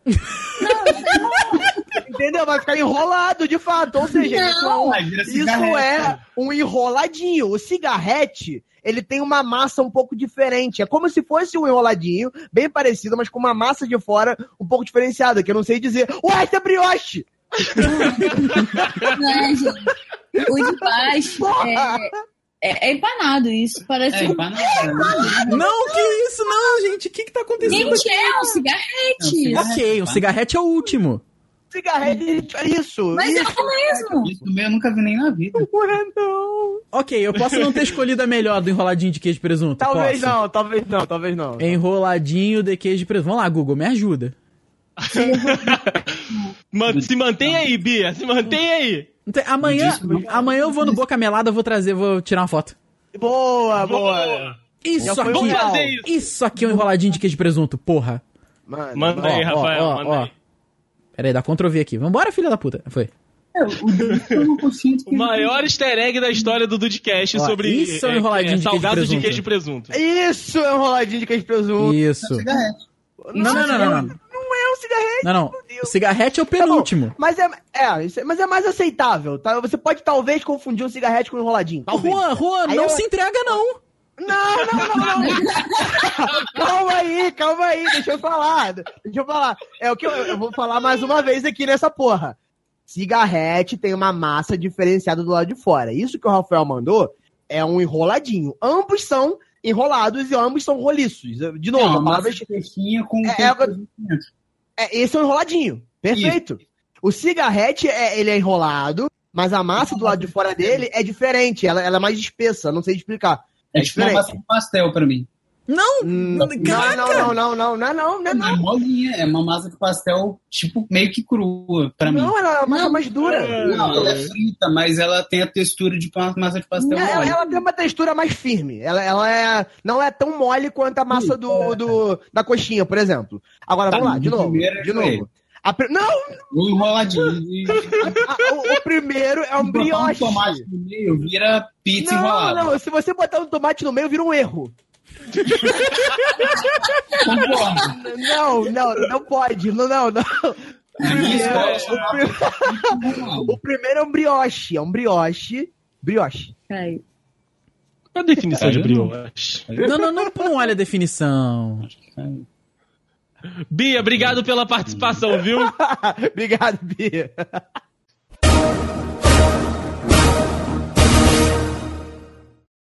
Entendeu? Vai ficar enrolado, de fato. Ou seja, isso é um, isso cigarrete. é um enroladinho. O cigarrete, ele tem uma massa um pouco diferente. É como se fosse um enroladinho, bem parecido, mas com uma massa de fora um pouco diferenciada, que eu não sei dizer. Ué, isso é brioche! Não é, gente. O de baixo é, é, é empanado, isso. Parece É, um. empanada, né? Não, que isso, não, gente. O que que tá acontecendo Gente, aqui? é um cigarrete. É um Ok, um cigarrete é o último. Cigarrete, é isso. Mas é isso. o mesmo. Isso também eu nunca vi nem na vida. Ué, não. Ok, eu posso não ter escolhido a melhor do enroladinho de queijo e presunto. Talvez posso. não, talvez não, talvez não. Enroladinho de queijo e presunto. Vamos lá, Google, me ajuda. Se mantém aí, Bia. Se mantém aí. Amanhã, amanhã eu vou no Boca Melada, vou trazer, vou tirar uma foto. Boa, boa. Boa. Isso aqui, isso. isso aqui é um enroladinho de queijo e presunto, porra. Mano, Manda mano. aí, Rafael. ó, manda ó. aí. Pera aí, dá Ctrl V aqui. Vambora, filha da puta. Foi. É, o Deus foi uma coxinha de O maior easter egg da história do Dudcast Ó, sobre isso é um enroladinho de queijo e salgados de presunto. queijo e presunto. Isso é um roladinho de queijo e presunto. Isso. cigarrete. Não, não, não, não, não. Não é um cigarrete. Não, não. O cigarrete é o Tá penúltimo. Mas é, é, isso é- mas é mais aceitável, tá? Você pode talvez confundir um cigarrete com um enroladinho. Talvez. Juan, Juan, Aí não eu- se entrega, não. Não, não, não, não. calma aí, calma aí, deixa eu falar. Deixa eu falar. É o que eu, eu vou falar mais uma vez aqui nessa porra. Cigarrete tem uma massa diferenciada do lado de fora. Isso que o Rafael mandou é um enroladinho. Ambos são enrolados e ambos são roliços. De novo, a uma palavra de coxinha com... É, é-. É, esse é um enroladinho. Perfeito. O cigarrete, é, ele é enrolado, mas a massa do lado de fora dele é diferente. Ela, ela é mais espessa, não sei explicar. É tipo uma massa de pastel pra mim. Não, Hum, Não, não, não, não, não, não, não, não, É não. molinha, é uma massa de pastel, tipo, meio que crua pra mim. Não, ela é uma massa Não. mais dura. Não, ela é frita, mas ela tem a textura de uma massa de pastel Ela, mole. ela tem uma textura mais firme. Ela, ela é, não é tão mole quanto a massa do, do, da coxinha, por exemplo. Agora, Tá, vamos lá, de o novo. é De novo. A não, O enroladinho. a- o, o primeiro é um botar um brioche. tomate no meio, vira pizza Não, enrolada. não, se você botar um tomate no meio, vira um erro. Não, não, não pode. Não, não, não. O, chamava prim- o primeiro é um brioche. É um brioche. Brioche. Peraí. Qual a definição de brioche? Não, não, não, não olha a definição. Bia, obrigado pela participação, viu? Obrigado, Bia.